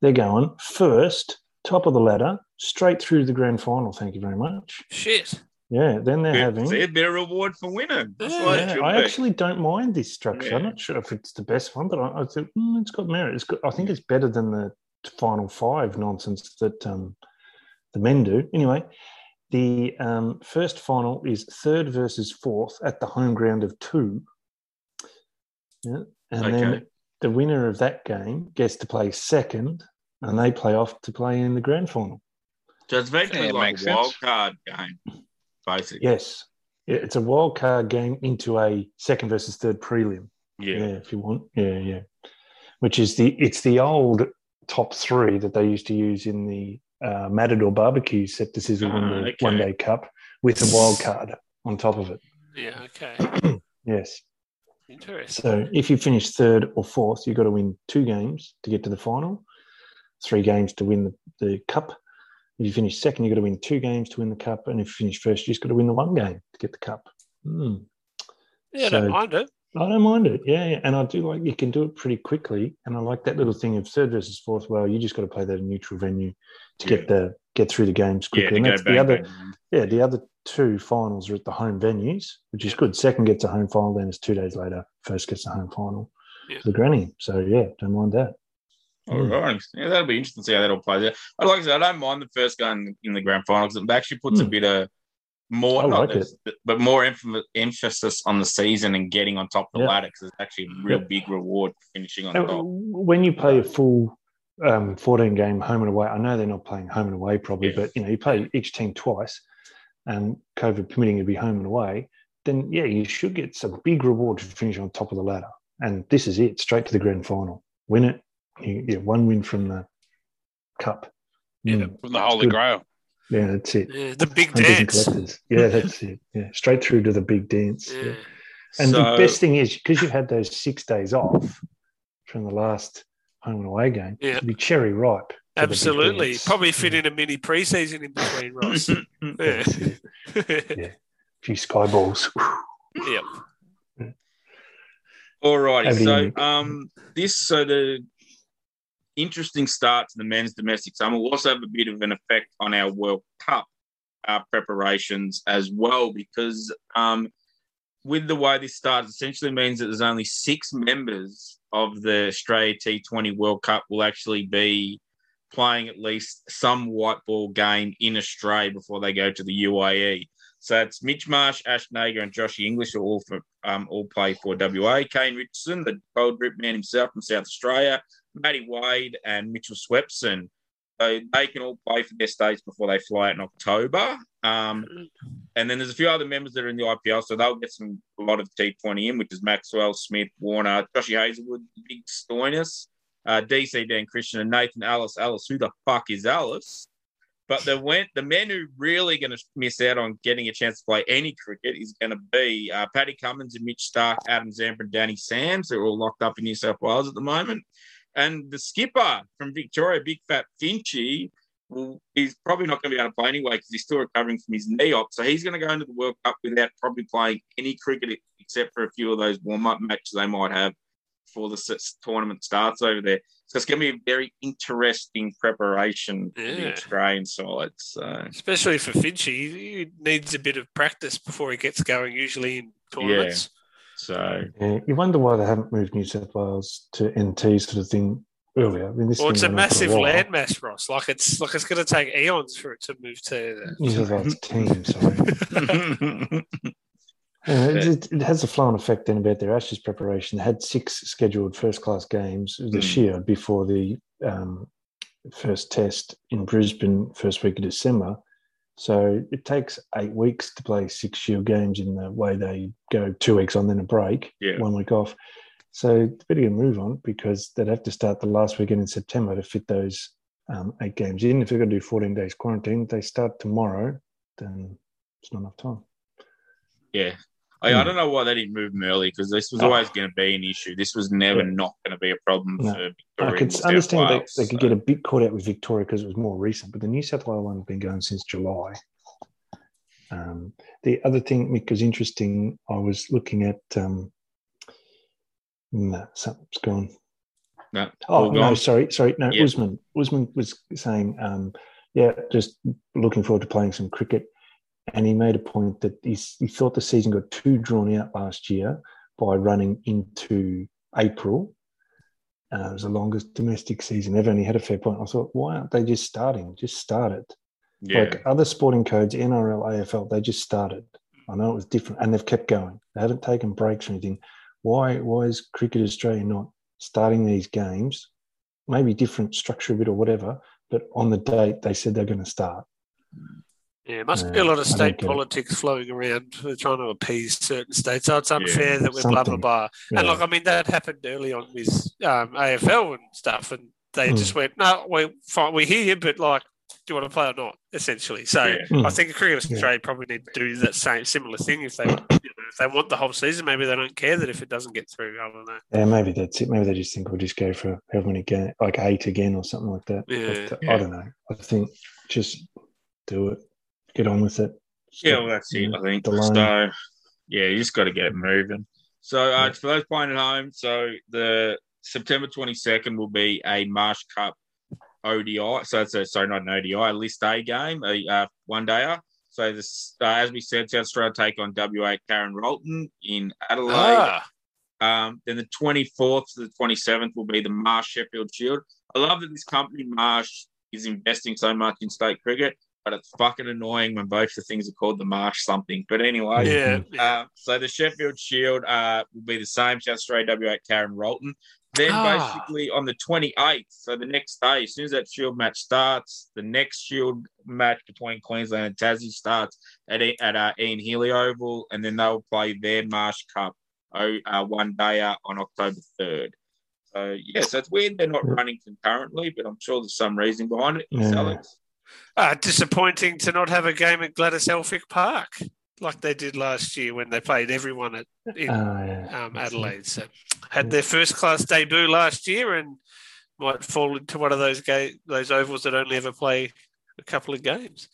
they're going first, top of the ladder, straight through the grand final. Thank you very much.
Shit.
Yeah, then they're
Bit-
having.
see, a bit of reward for winning. That's
Yeah,
what
Yeah, I
be.
actually don't mind this structure. I'm not sure if it's the best one, but I, I think mm, it's got merit. It's good. I think it's better than the final five nonsense that um, the men do. Anyway, the um, first final is third versus fourth at the home ground of two. Yeah, and
Okay.
then the winner of that game gets to play second, and they play off to play in the grand final.
So it's basically
Yeah,
like
makes
a wild card game, basically.
Yes, Yeah, it's a wild card game into a second versus third prelim.
Yeah.
yeah, if you want. Yeah, yeah. Which is the it's the old top three that they used to use in the uh, Matador barbecue set the sizzle
Ah,
one, day,
okay.
one day cup with a wild card on top of it.
Yeah, okay.
Yes.
Interesting.
So if you finish third or fourth, you've got to win two games to get to the final, three games to win the, the cup. If you finish second, you've got to win two games to win the cup. And if you finish first, you just got to win the one game to get the cup. Hmm.
Yeah, I don't mind it.
I don't mind it. Yeah, yeah. And I do like you can do it pretty quickly. And I like that little thing of third versus fourth. Well, you just got to play that in neutral venue to get the get through the games
Yeah,
quickly.
to
and that's the other yeah, the other two finals are at the home venues, which is good. Second gets a home final, then it's two days later, first gets a home final.
Yeah.
The granny. So yeah, don't mind that.
All right. Yeah, that'll be interesting to see how that all plays out. I like I said, I don't mind the first game in the grand final because it actually puts a
Hmm.
bit of more,
like
this, but more emph- emphasis on the season and getting on top of the
Yeah.
ladder because it's actually a real
Yeah.
big reward finishing on
Uh,
top.
When you play a full um, 14 game home and away, I know they're not playing home and away probably,
Yeah.
but you know, you play each team twice and COVID permitting you to be home and away, then yeah, you should get some big reward for finishing on top of the ladder. And this is it, straight to the grand final. Win it, you get one win from the cup.
Yeah.
Mm,
From the Holy. Grail.
Yeah, that's it.
Yeah, the big
and
dance.
collectors. Yeah, that's it. Yeah, straight through to the big dance.
Yeah.
Yeah. And
so,
the best thing is because you've had those six days off from the last home and away game,
Yeah.
be cherry ripe. for the big
Absolutely. Probably fit
Yeah.
in a mini preseason in between, Ross. yeah.
That's it. A few sky balls.
yep.
All righty. So um this so the interesting start to the men's domestic summer will also have a bit of an effect on our World Cup uh, preparations as well because um with the way this starts essentially means that there's only six members of the Australia T20 World Cup will actually be playing at least some white ball game in Australia before they go to the UAE. So it's Mitch Marsh, Ashton Agar, and Josh Inglis are all for um, all play for WA. Kane Richardson, the gold drip man himself from South Australia, Matty Wade, and Mitchell Swepson. So they can all play for their states before they fly out in October. Um, and then there's a few other members that are in the IPL, so they'll get some a lot of T20 in, which is Maxwell, Smith, Warner, Joshy Hazlewood, Big Stoinis, uh, DC Dan Christian, and Nathan Alice. Alice, who the fuck is Alice? But the went the men who really going to miss out on getting a chance to play any cricket is going to be uh, Paddy Cummins and Mitch Starc, Adam Zampa, and Danny Sams. They're all locked up in New South Wales at the moment. And the skipper from Victoria, Big Fat Finchy, well, he's probably not going to be able to play anyway because he's still recovering from his knee op. So he's going to go into the World Cup without probably playing any cricket except for a few of those warm up matches they might have before the tournament starts over there. So it's going to be a very interesting preparation for the Australian side. So
Especially for Finchy, he he needs a bit of practice before he gets going, usually in tournaments.
So
Yeah, you wonder why they haven't moved New South Wales to NT sort of thing earlier. I mean, this
Well, it's a
thing's been on for
massive
while.
landmass, Ross. Like it's like it's going to take eons for it to move to.
New South Wales team, sorry. Yeah, it, it- it has a flow-on effect then about their Ashes preparation. They had six scheduled first-class games this
Mm.
year before the um, first test in Brisbane first week of December. So it takes eight weeks to play six Shield games in the way they go two weeks on, then a break,
Yeah.
one week off. So it's better a move on because they'd have to start the last weekend in September to fit those um, eight games in. If they're going to do 14 days quarantine, they start tomorrow, then it's not enough time.
yeah. I, I
Hmm.
don't know why they didn't move them early because this was
Oh.
always going to be an issue. This was never
Yeah.
not going to be a problem
No.
for Victoria.
I could understand they,
Wales,
they could
so.
get a bit caught out with Victoria because it was more recent, but the New South Wales one's been going since July. Um, the other thing, Mick, was interesting. I was looking at. Um, no, something's gone.
No,
Oh no,
gone.
sorry, sorry. No,
Yeah.
Usman. Usman was saying, um, yeah, just looking forward to playing some cricket. And he made a point that he's, he thought the season got too drawn out last year by running into April. Uh, it was the longest domestic season ever, and he had a fair point. I thought, why aren't they just starting? Just start it.
Yeah.
Like other sporting codes, NRL, AFL, they just started. I know it was different, and they've kept going. They haven't taken breaks or anything. Why? Why is Cricket Australia not starting these games? Maybe different structure a bit or whatever, but on the date they said they're going to start.
Yeah, it must be a lot of state
get it.
politics flowing around. We're trying to appease certain states. So it's unfair
Yeah,
that we're blah blah blah.
Yeah.
And like, I mean, that happened early on with um, AFL and stuff, and they
Mm.
just went, "No, we fine, we're here, but like, do you want to play or not?" Essentially, so
Yeah.
Mm.
I think Cricket
Yeah.
Australia probably need to do that same similar thing if they you know, if they want the whole season. Maybe they don't care that if it doesn't get through. I don't know.
Yeah, maybe that's it. Maybe they just think we'll just go for however many again, like eight again or something like that.
Yeah.
But, uh,
Yeah.
I don't know. I think just do it. Get on with it.
Yeah, well, that's it, I think.
The line.
So, yeah, you just got to get it moving. So, uh,
Yeah.
for those playing at home, so the September 22nd will be a Marsh Cup ODI. So, it's a, sorry, not an ODI, a list A game, a uh, one dayer. So, this, uh, as we said, South Australia take on WA Karen Rolton in Adelaide.
Ah,
Um, then the 24th to the 27th will be the Marsh Sheffield Shield. I love that this company, Marsh, is investing so much in state cricket, but it's fucking annoying when both the things are called the Marsh something. But anyway,
yeah, yeah.
uh, so the Sheffield Shield uh, will be the same. South Australia, WA, Karen Rolton. Then
Ah.
basically on the 28th, so the next day, as soon as that Shield match starts, the next Shield match between Queensland and Tassie starts at, at uh, Ian Healy Oval, and then they'll play their Marsh Cup oh, uh, one day uh, on October 3rd. So, yes, it's weird they're not running concurrently, but I'm sure there's some reason behind it.
Yeah.
Alex?
Uh, disappointing to not have a game at Gladys Elphick Park like they did last year when they played everyone at in
Ah, yeah.
um, Adelaide. So had their first class debut last year and might fall into one of those ga- those ovals that only ever play a couple of games.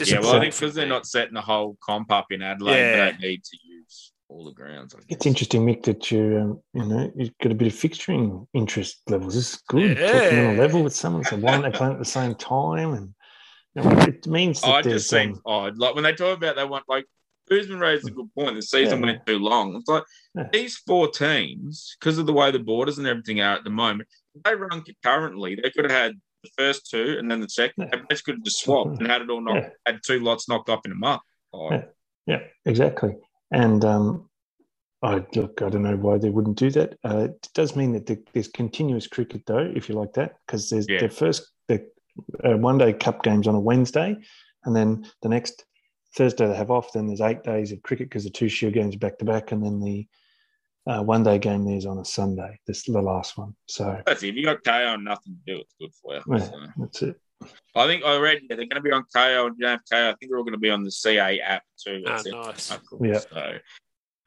Yeah, well, I think because they're not setting the whole comp up in Adelaide,
Yeah.
they don't need to use all the grounds. I guess.
It's interesting, Mick, that you um, you know you've got a bit of fixturing interest levels. This is good. Talking on a level with someone. So why aren't they playing at the same time? And you know, it means that there's
just seems
um,
odd. Like when they talk about they want like Usman raised a good point. The season
Yeah.
went too long. It's like
Yeah.
these four teams, because of the way the borders and everything are at the moment, they run concurrently. They could have had the first two and then the second.
Yeah.
They just could have just swapped and had it all knocked,
Yeah.
had two lots knocked off in a month. Oh,
Yeah. yeah, exactly. And um, I look, I don't know why they wouldn't do that. Uh, it does mean that the, there's continuous cricket though, if you like that, because there's
Yeah.
the first the uh, one day cup games on a Wednesday, and then the next Thursday they have off. Then there's eight days of cricket because the two shield games back to back, and then the uh, one day game there's on a Sunday. This is the last one. So
That's it. If you got Kayo and nothing to do, it's good for you.
Yeah.
So,
that's it.
I think I read yeah, they're going to be on Kayo and you don't have Kayo. I think they're all going to be on the CA app too.
Ah, nice.
Cool.
Yeah.
So,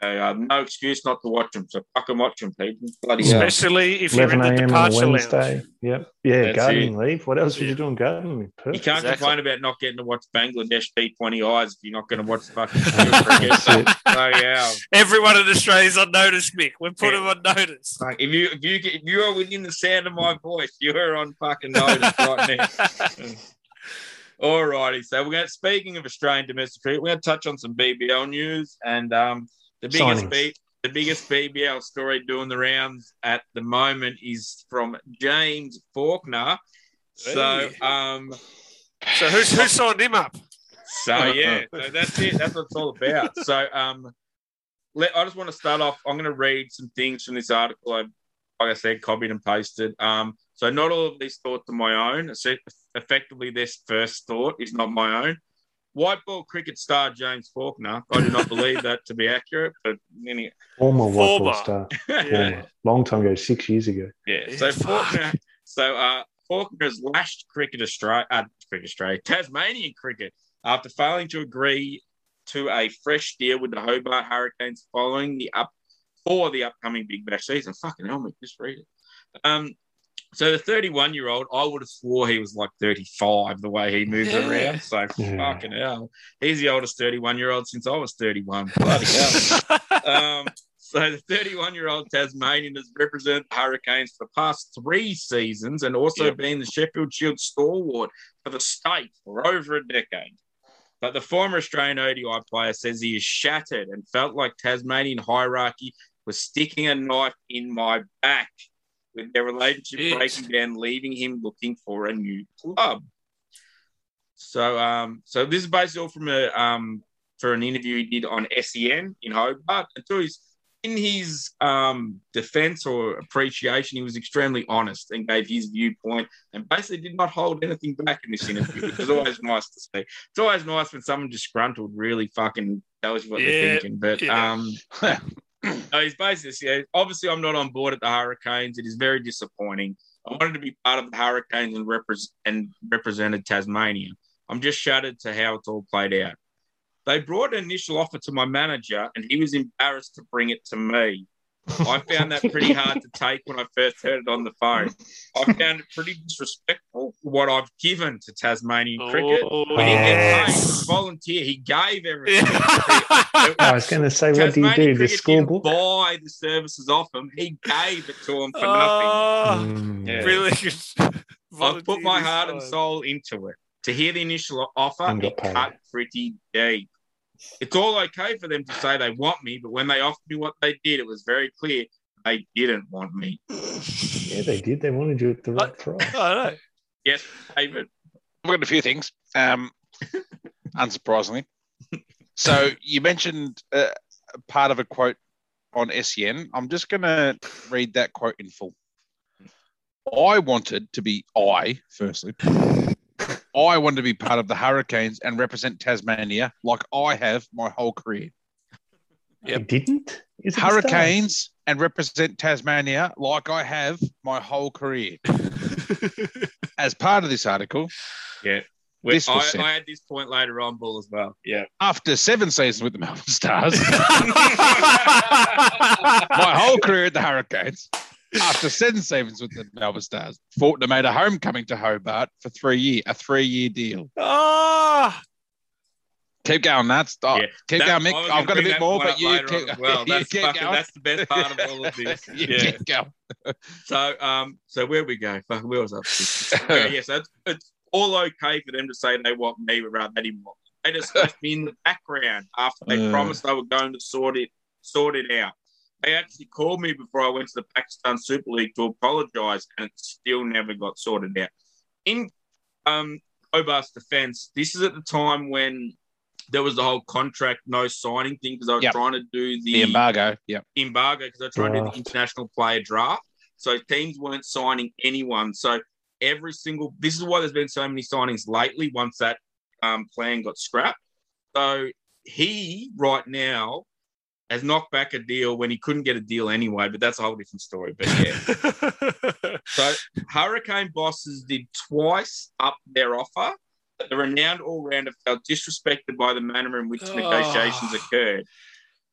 uh, no excuse not to watch them. So fucking watch them, people. Bloody hell.
Especially if you're in
11
the
a.m. on a
departure
Wednesday.
lounge.
Yep. Yeah,
That's
gardening leave. What else would
Yeah.
you do on gardening leave?
You can't
Exactly.
complain about not getting to watch Bangladesh T20Is if you're not going to watch the fucking cricket.
That's it.
So, yeah.
Everyone in Australia's on notice, Mick. We're putting
Yeah.
them on notice.
Like, if you if you get, if you are within the sound of my voice, you are on fucking notice right now. Alrighty, so we're going. to Speaking of Australian domestic cricket, we're going to touch on some BBL news and um, the biggest
Signings.
B, the biggest BBL story doing the rounds at the moment is from James Faulkner. So
Hey.
um,
so who's who signed him up?
so yeah, so that's it. That's what it's all about. So um, let, I just want to start off. I'm going to read some things from this article. I, like I said, copied and pasted. Um, so not all of these thoughts are my own. So effectively, this first thought is not my own. White ball cricket star James Faulkner. I do not believe that to be accurate, but any,
Former white
Former.
ball star.
Yeah.
Former. Long time ago, six years ago.
Yeah.
Yeah,
So
fuck.
Faulkner, so uh, Faulkner has lashed Cricket Australia, uh, Cricket Australia, Tasmanian cricket after failing to agree to a fresh deal with the Hobart Hurricanes following the up for the upcoming Big Bash season. Fucking hell, mate, just read it. Um, so the 31 year old, I would have swore he was like 35 the way he moves
Yeah.
around. So
Yeah.
fucking hell, he's the oldest 31 year old since I was 31. Bloody hell. Um, so the 31 year old Tasmanian has represented the Hurricanes for the past three seasons and also
Yep.
been the Sheffield Shield stalwart for the state for over a decade. But the former Australian ODI player says he is shattered and felt like Tasmanian hierarchy was sticking a knife in my back with their relationship
Shit.
breaking down, leaving him looking for a new club. So, um, so this is basically all from a um, for an interview he did on SEN in Hobart. And to his in his um, defense or appreciation, he was extremely honest and gave his viewpoint and basically did not hold anything back in this interview, which is always nice to see. It's always nice when someone disgruntled really fucking tells you what
Yeah,
they're thinking. But
yeah.
um, no, he's basically yeah, obviously I'm not on board at the Hurricanes. It is very disappointing. I wanted to be part of the Hurricanes and, repres and represented Tasmania. I'm just shattered to how it's all played out. They brought an initial offer to my manager, and he was embarrassed to bring it to me. I found that pretty hard to take when I first heard it on the phone. I found it pretty disrespectful for what I've given to Tasmanian cricket.
Oh,
He didn't get paid, he
yes.
volunteer. He gave everything.
I was going to say, what do you
Tasmanian
do? The
cricket
school
didn't
book?
buy the services off him. He gave it to him for nothing.
Oh,
Mm.
Yeah.
really?
I've put my heart and soul into it. To hear the initial offer,
And got
it
paid.
cut pretty deep. It's all okay for them to say they want me, but when they offered me what they did, it was very clear they didn't want me.
Yeah, they did. They wanted you at the right price.
I know.
Yes, David.
I've got a few things. Um, unsurprisingly. So you mentioned uh, part of a quote on SEN. I'm just going to read that quote in full. I wanted to be I, firstly. I wanted to be part of the Hurricanes and represent Tasmania like I have my whole career.
They didn't? Is it?
Hurricanes and represent Tasmania like I have my whole career. As part of this article,
Yeah.
This was
I. I had this point later on, Bull, as well. Yeah.
after seven seasons with the Melbourne Stars, my whole career at the Hurricanes. After seven seasons with the Melbourne Stars, Faulkner made a homecoming to Hobart for three year, a three year deal.
oh,
Keep going, Nats. Oh,
Yeah,
keep
That-
going,
I
Mick. I've got a bit more, but you
later
keep,
on as well.
you
That's,
keep
fucking,
going.
that's the best part of all of this.
You
yeah.
keep going.
So, um, so where we go? Fuck, where was I? okay, yes, it's, it's all okay for them to say they want me, but rather they didn't want me. They just left me in the background after they
Uh.
promised they were going to sort it, sort it out. They actually called me before I went to the Pakistan Super League to apologise, and it still never got sorted out. In um, Hobart's defence, this is at the time when there was the whole contract no signing thing because I was
Yep.
trying to do
The embargo. Yeah.
embargo because they're trying to do the international player draft. So teams weren't signing anyone. So every single this is why there's been so many signings lately once that um, plan got scrapped. So he right now has knocked back a deal when he couldn't get a deal anyway, but that's a whole different story. But yeah. So Hurricane bosses did twice up their offer, but the renowned all-rounder felt disrespected by the manner in which
Oh.
negotiations occurred.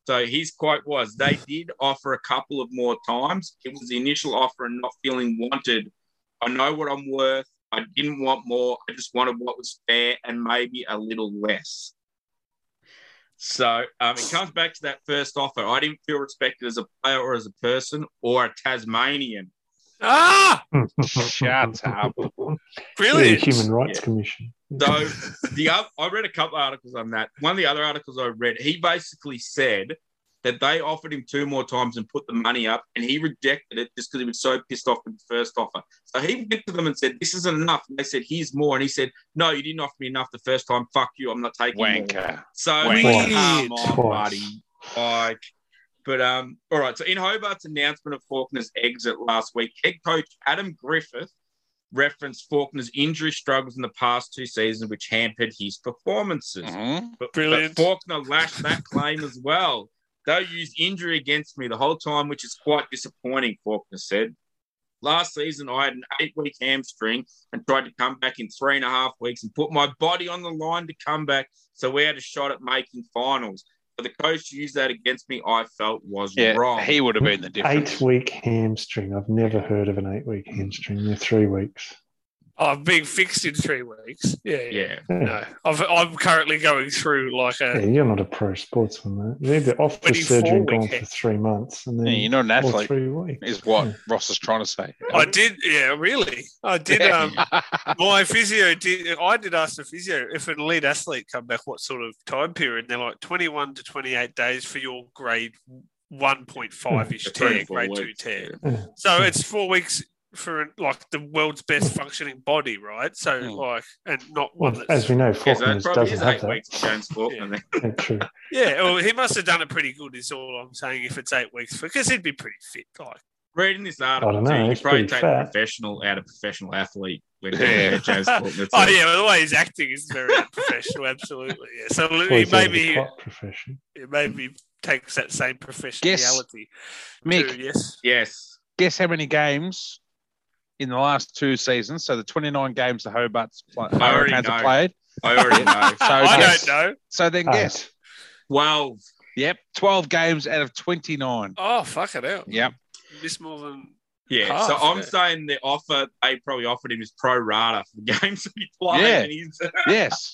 So his quote was, "They did offer a couple of more times. It was the initial offer and not feeling wanted. I know what I'm worth. I didn't want more. I just wanted what was fair and maybe a little less." So um, it comes back to that first offer. I didn't feel respected as a player or as a person or a Tasmanian.
ah,
Shut up.
The
brilliant.
Human Rights
Yeah.
Commission.
So the other, I read a couple articles on that. One of the other articles I read, he basically said that they offered him two more times and put the money up, and he rejected it just because he was so pissed off with the first offer. So he went to them and said, "This isn't enough." And they said, "Here's more," and he said, "No, you didn't offer me enough the first time. Fuck you. I'm not taking more."
Wanker.
So
Wanker.
come on,
Twice.
buddy. Like, but um, all right. So in Hobart's announcement of Faulkner's exit last week, head coach Adam Griffith referenced Faulkner's injury struggles in the past two seasons, which hampered his performances.
Mhm.
But,
Brilliant.
but Faulkner lashed that claim as well. They used injury against me the whole time, which is quite disappointing, Faulkner said. Last season, I had an eight week hamstring and tried to come back in three and a half weeks and put my body on the line to come back. So we had a shot at making finals. But the coach used that against me, I felt was
Yeah,
wrong.
he would have been the difference.
Eight week hamstring. I've never heard of an eight week hamstring. They're three weeks.
Oh, being fixed in three weeks. Yeah, yeah.
Yeah.
Yeah.
No, I've, I'm currently going through like
Yeah,
a.
you're not a pro sportsman, mate. You're either off for
24
surgery and gone for three months, and then
Yeah, you're not an athlete,
three weeks.
is what
Yeah.
Ross is trying to say.
I did, yeah, really. I did. Um, my physio did. I did ask the physio if an elite athlete come back, what sort of time period? And they're like 21 to 28 days for your grade 1.5 ish
For
tear,
to four
grade two
weeks,
tear.
Yeah.
So it's four weeks for like the world's best functioning body, right? So
Hmm.
like, and not one
Well,
that's
as we know,
Yeah, so that
Faulkner's
probably
doesn't have that.
weeks James Faulkner.
Yeah.
Yeah, true.
yeah. Well, he must have done it pretty good. Is all I'm saying. If it's eight weeks, because he'd be pretty fit. Like,
Reading this article,
don't know,
too, you
he's
probably
pretty
take
fat.
a professional out of professional athlete when
Yeah.
James Faulkner.
oh yeah, well, the way he's acting is very unprofessional. Absolutely, yeah. So
Well,
he
he's out of
maybe he,
profession.
it maybe takes that same professionality.
Mick,
yes.
Yes.
guess how many games in the last two seasons? So the 29 games the Hobart's play,
I already
Hurricanes have
know.
played.
I already know.
So
I
guess,
don't know.
So then uh, guess.
Eight.
12.
Yep, 12 games out of 29.
Oh fuck it out.
Yep.
Miss more than
Yeah,
Half,
so I'm
yeah.
saying the offer they probably offered him is pro rata for the games that he played.
Yeah.
And he's,
Yes.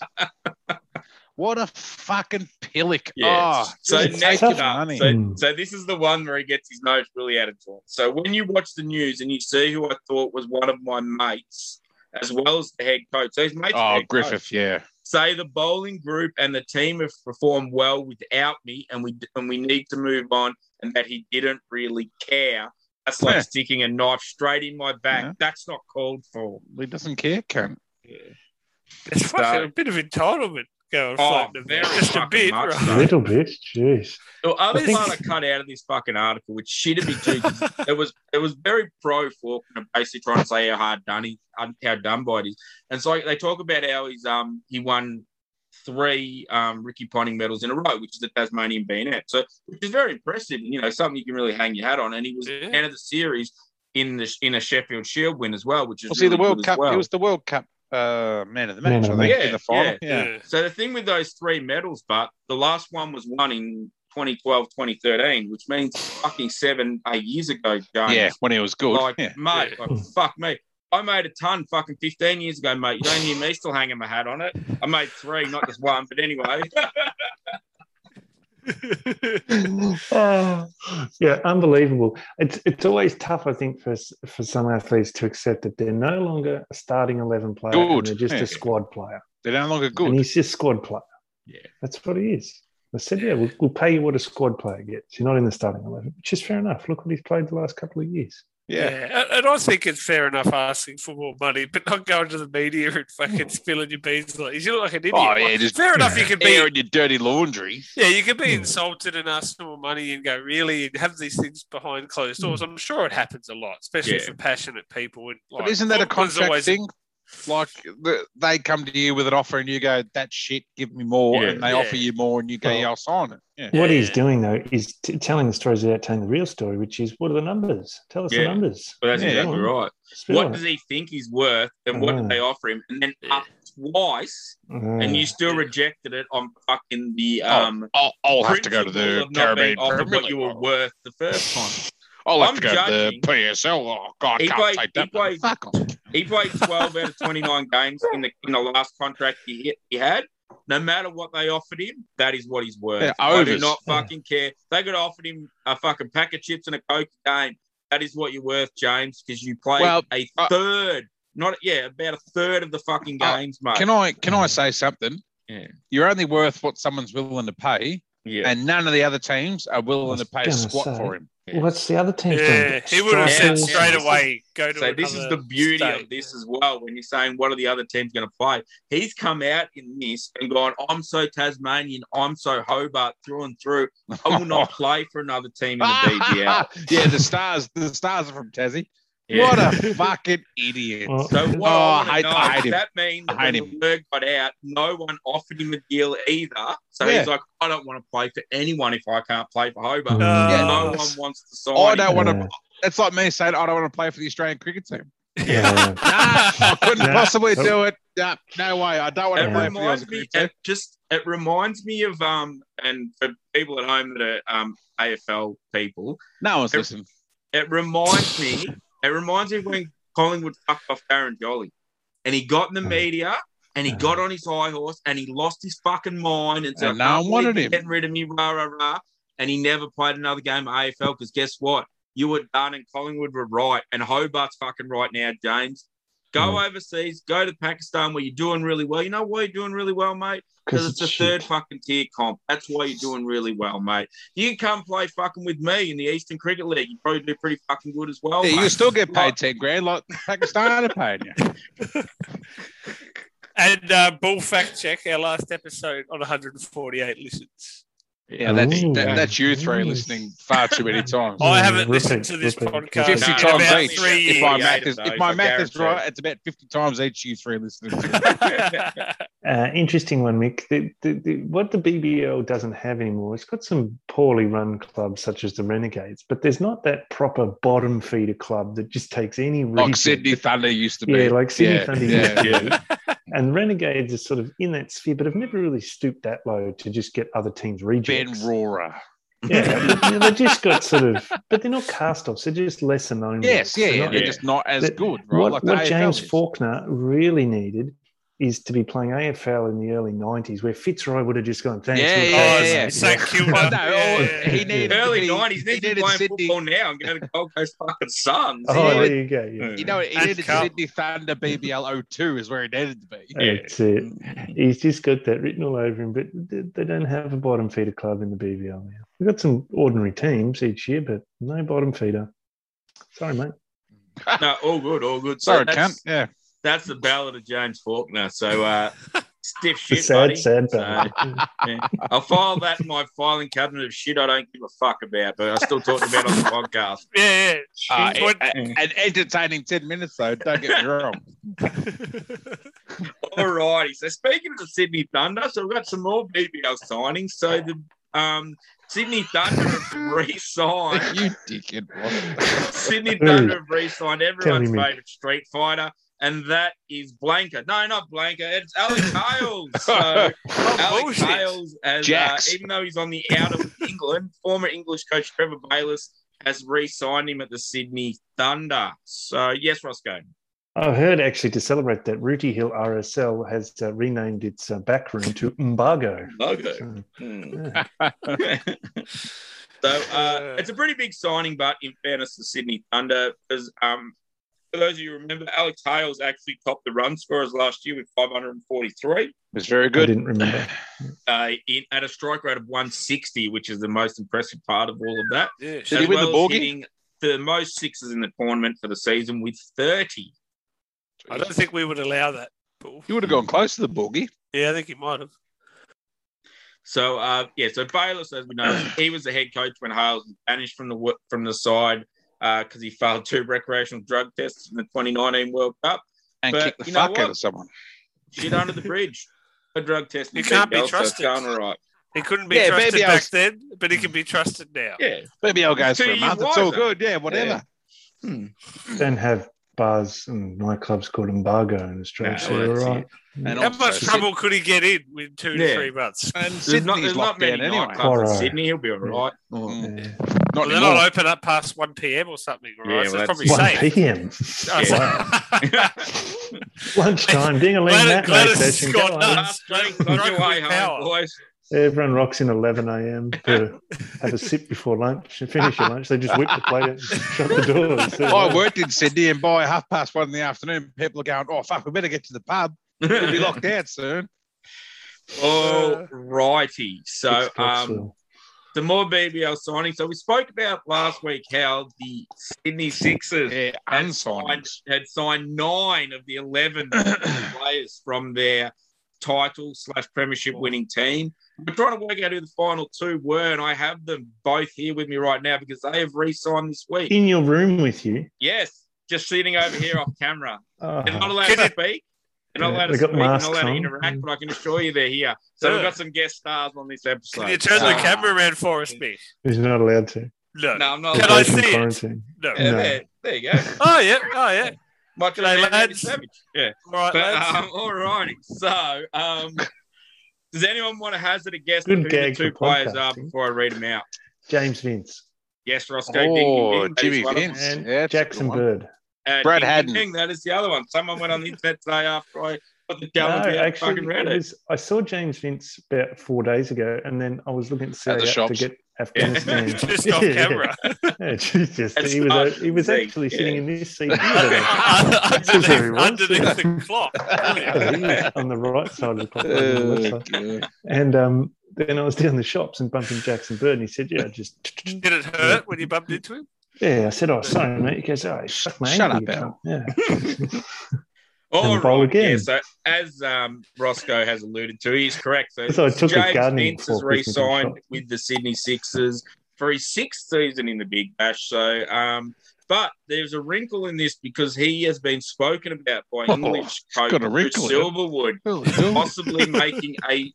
What a fucking pillock.
yeah.
Oh,
so
just
next
take your
up,
money.
so, so this is the one where he gets his nose really out of joint. So when you watch the news and you see who I thought was one of my mates, as well as the head coach, so his mates,
oh, Griffith,
coach,
yeah.
say the bowling group and the team have performed well without me, and we and we need to move on, and that he didn't really care. That's like
Yeah.
sticking a knife straight in my back.
Yeah.
That's not called for.
He doesn't care, cunt.
there's fucking
So-
a bit of entitlement going
Oh,
floating about.
very
Just a bit,
much
right?
so.
A little bit, jeez.
The other
I think-
part I cut out of this fucking article, which shitted me too, 'cause it was it was very pro Faulkner, basically trying to say how hard done he, how done by it is, and so they talk about how he's um he won three um Ricky Ponting medals in a row, which is the Tasmanian bayonet, so which is very impressive, and you know something you can really hang your hat on, and he was
Yeah.
end of the series in the in a Sheffield Shield win as well, which is
Well, see, the World
good
Cup,
well.
he was the World Cup uh, man of the match,
of
I
the
think,
match.
in the final.
Yeah,
Yeah.
So the thing with those three medals, but the last one was won in 2012, 2013, which means fucking seven, eight years ago, James.
Yeah, when he was good.
Like,
yeah.
mate,
Yeah.
like, fuck me. I made a ton fucking 15 years ago, mate. You don't hear me still hanging my hat on it. I made three, not just one, but anyway.
Oh, yeah, unbelievable. It's it's always tough, I think, for for some athletes to accept that they're no longer a starting eleven player, and
Good,
they're just
yeah.
a squad player,
They're no longer good.
and he's just squad player.
Yeah.
that's what he is. I said, yeah, we'll, we'll pay you what a squad player gets. You're not in the starting eleven, which is fair enough. Look what he's played the last couple of years.
Yeah.
and- and I think it's fair enough asking for more money, but not going to the media and fucking spilling your beans like you look like an idiot.
Oh, yeah, just
fair enough. You can be
airing your dirty laundry.
Yeah, you can be
Hmm.
insulted and ask for more money and go, really, and have these things behind closed doors. I'm sure it happens a lot, especially
Yeah.
for passionate people. And, like,
But isn't that a contract thing? Like they come to you with an offer and you go, "That shit, give me more,"
Yeah.
and they
Yeah.
offer you more and you go,
Well-
"Yeah, I'll sign it." Yeah.
What
Yeah,
he's doing though is t- telling the stories without telling the real story, which is what are the numbers? Tell us
Yeah.
the numbers.
But that's
Yeah.
exactly right.
Spill
What
it.
does he think he's worth and what
Ah.
did they offer him? And then up twice, and you still rejected it on fucking the um.
I'll, I'll have to go to the
of not being
Caribbean
offered
Premier
what you were worth the first time.
I'll have
I'm
to go
judging-
to the PSL. Oh God,
He
can't
played-
take
he
that.
played-
Fuck off.
He played 12 out of 29 games in the in the last contract he hit, he had. No matter what they offered him, that is what he's worth.
Yeah,
I do
overs.
not
Yeah.
fucking care. They could have offered him a fucking pack of chips and a coke a game. That is what you're worth, James, because you played
Well,
a
uh,
third, not yeah, about a third of the fucking
Uh,
games, mate.
Can I can I say something?
Yeah.
You're only worth what someone's willing to pay,
yeah.
and none of the other teams are willing to pay a squat
say.
for him.
What's the other team
Yeah,
doing?
he would have said
Strikers?
straight away, go to
So this is the beauty
state.
of this as well. When you're saying what are the other teams going to play, he's come out in this and gone, "I'm so Tasmanian, I'm so Hobart through and through. I will not play for another team in the BBL."
yeah, the stars, the stars are from Tassie.
Yeah.
What a fucking idiot.
So what
Oh,
I
I
want to
hate-
know
I hate
does
him.
that mean
I
that
hate
when the word got out, no one offered him a deal either. So
Yeah.
he's like, I don't want to play for anyone if I can't play for Hobart.
Mm.
Yeah.
no
Oh.
one wants to sign.
I don't
him.
want to. It's like me saying I don't want to play for the Australian cricket team.
Yeah.
Nah, I couldn't
Nah.
possibly do it. Nah, no way. I don't want to
It
play for the Aussie
reminds me,
cricket team.
it just it reminds me of um, and for people at home that are um AFL people,
No one's
it-
listening.
it reminds me, it reminds me when Collingwood fucked off Darren Jolly. and he got in the media and he got on his high horse and he lost his fucking mind and said,
And
"I
no one wanted him."
getting rid of me, rah rah rah." And he never played another game of AFL because guess what? You were done, and Collingwood were right, and Hobart's fucking right now, James. Go
Mm.
overseas, go to Pakistan where you're doing really well. You know why you're doing really well, mate? Because it's a
shit.
third fucking tier comp. That's why you're doing really well, mate. You can come play fucking with me in the Eastern Cricket League. You'd probably do pretty fucking good as well.
Yeah, you still get paid
Like-
ten grand like Pakistan are paying you.
And uh, bull fact check our last episode on 148 listens.
Yeah, that's
Ooh.
that, that's you three
Ooh.
listening far too many times.
I haven't
repeat,
listened to this podcast
Fifty
no,
times
about
each.
three
If my
years.
math is
Those,
if my
I
math is
guarantee.
right, it's about fifty times each. You three listening. To.
Uh, interesting one, Mick. The, the, the, what the BBL doesn't have anymore, it's got some poorly run clubs such as the Renegades, but there's not that proper bottom feeder club that just takes any region.
like Sydney Thunder used to be.
Yeah, like Sydney
Yeah,
Thunder
yeah.
used to be. And Renegades are sort of in that sphere, but have never really stooped that low to just get other teams
Ben
rejects.
Rohrer.
Yeah, yeah, they just got sort of, but they're not cast offs. They're just lesser known.
Yes, yeah,
They're
yeah.
not-
They're
Yeah.
just not as
That-
good, right?
What,
like
what James. Faulkner really needed is to be playing AFL in the early 90s, where Fitzroy would have just gone, thanks.
Yeah,
we'll
yeah,
Oh,
yeah, yeah.
mate."
St Kilda.
No,
Yeah,
oh, he needed
Early
to be-
nineties,
he
needs to be
needed
playing
Sydney-
football now and go to Gold Coast fucking Suns.
Oh,
Yeah.
there you go. Yeah.
You know, he
And
needed
Cup.
Sydney Thunder BBL 02 is where he needed to be.
Yeah.
It. He's just got that written all over him, but they they don't have a bottom feeder club in the BBL now. We've got some ordinary teams each year, but no bottom feeder. Sorry, mate.
No, all good, all good. So
Sorry,
that's.
Yeah.
That's the ballad of James Faulkner. So uh, stiff
The
shit,
sad,
buddy.
sad
So, yeah. I'll file that in my filing cabinet of shit I don't give a fuck about, but I still talk about it on the podcast.
Yeah, yeah.
Uh,
He's what-
a- a- an entertaining 10 minutes, though. Don't get me wrong.
All righty. So speaking of the Sydney Thunder, so we've got some more BBL signings. So the um, Sydney Thunder have re-signed.
you dickhead.
Sydney Thunder have re-signed everyone's favourite Street Fighter, and that is Blanka. No, not Blanka. It's Alex Hales. So Alex. Hales, has, uh, even though he's on the out of England, former English coach Trevor Bayliss has re-signed him at the Sydney Thunder. So yes, Roscoe.
I heard actually to celebrate that, Rooty Hill RSL has uh, renamed its uh, back room to Embargo.
Logo.
So,
Hmm.
yeah.
so uh, it's a pretty big signing, but in fairness to Sydney Thunder, because um, for those of you who remember, Alex Hales actually topped the run scorers last year with 543
It's very good.
I didn't remember.
uh, in, at a strike rate of 160, which is the most impressive part of all of that.
Yeah,
Did he
As
win the
as
Borgie?
hitting the most sixes in the tournament for the season with 30.
I don't think we would allow that. Paul.
You would have gone close to the boogie.
Yeah, I think he might have.
So uh, yeah, so Bayliss, as we know, he was the head coach when Hales was banished from the wo- from the side Uh, because he failed two recreational drug tests in the 2019 World Cup.
And
But
kick the
you know
fuck
what?
out of someone.
Shit under the bridge. A drug test. in
You can't be
BBL, so
trusted.
going all right.
He couldn't be
Yeah,
trusted
maybe
back
was-
then, but he can be trusted now.
Yeah.
BBL goes
Two
for a
years
month. It's all good. Yeah, whatever.
Don't hmm. have bars and nightclubs called Embargo in Australia.
No,
so you're
that's.
And
How
also
much trouble could he get in in two to three months?
And
There's
Sydney's
not, there's
locked
not many
down anyway.
nightclubs in Sydney. He'll be all right.
Mm.
Yeah.
Not
Well, they're not open up past 1 p.m. or something, right?
Yeah,
so
well,
it's probably
that's-
1
safe.
p.m. Lunchtime, ding a ling
Glad-
matinee
glad it's
session.
Scott
Go on.
Nutt.
Last drink,
Drunk
on your way
with
home,
power.
boys.
Everyone rocks in 11 a.m. to have a sip before lunch and finish your lunch. They just whip the plate out and shut the doors.
I worked in Sydney, and by half past one in the afternoon, people are going, "Oh fuck, we better get to the pub. We'll be locked out soon."
All righty. So,
Six
um,
Foxwell.
the more BBL signing. So we spoke about last week how the Sydney Sixers
Yeah,
had signed, had signed nine of the eleven players from their title slash premiership winning team. We're trying to work out who the final two were, and I have them both here with me right now because they have re-signed this week.
in your room with you.
Yes, just sitting over here off camera.
Oh,
They're not allowed to speak. They're not
Yeah,
allowed to speak. They're not
masks
allowed to interact, but I can assure you they're here. So we've got some guest stars on this episode.
Can you turn the
So-
camera around for us, Mick?
he's not allowed to.
No.
No, I'm not.
Can
allowed
I
to.
see it? No.
Yeah,
No.
there, there you go.
Oh, yeah. Oh, yeah.
Macho
G'day, lads.
Savage. Yeah.
All right,
But,
lads.
um, all righty. So, um, does anyone want to hazard a guess
Good
of who the two
for
players are before I read them out?
James Vince
Yes, Roscoe. ding,
Oh,
ding, ding. That is
Jimmy
one of them.
Vince. Yeah,
Jackson
good.
Bird.
And
Brad
Ding
Haddin.
Ding Ding, that is the other one. Someone went on the internet today after I put the
No,
challenge out.
actually,
fucking read
it
it.
was, I saw James Vince about four days ago, and then I was looking to see
At the
how to get Afghanistan.
Just off camera.
Yeah, Jesus,
It's
he was
not
uh, he was actually
yeah.
sitting in this seat. here today.
underneath,
Very well.
underneath the clock.
Yeah, he was on the right side of the clock, on the left
Oh,
side.
God.
and um, then I was down the shops and bumping Jackson Bird, and he said, "Yeah, just
Did it hurt when you bumped into him?
yeah." I said, "Oh, sorry, mate." He goes, "Oh, you my
Shut up,
you
Al.
cunt." Yeah.
All right,
again.
yeah. So as um, Roscoe has alluded to, he's correct. So,
So
James Vince has
fork with the
re-signed with the Sydney Sixers for his sixth season in the Big Bash. So, um, but there's a wrinkle in this because he has been spoken about by
Oh,
English
it's
coach
got wrinkle.
Silverwood
Holy
possibly making a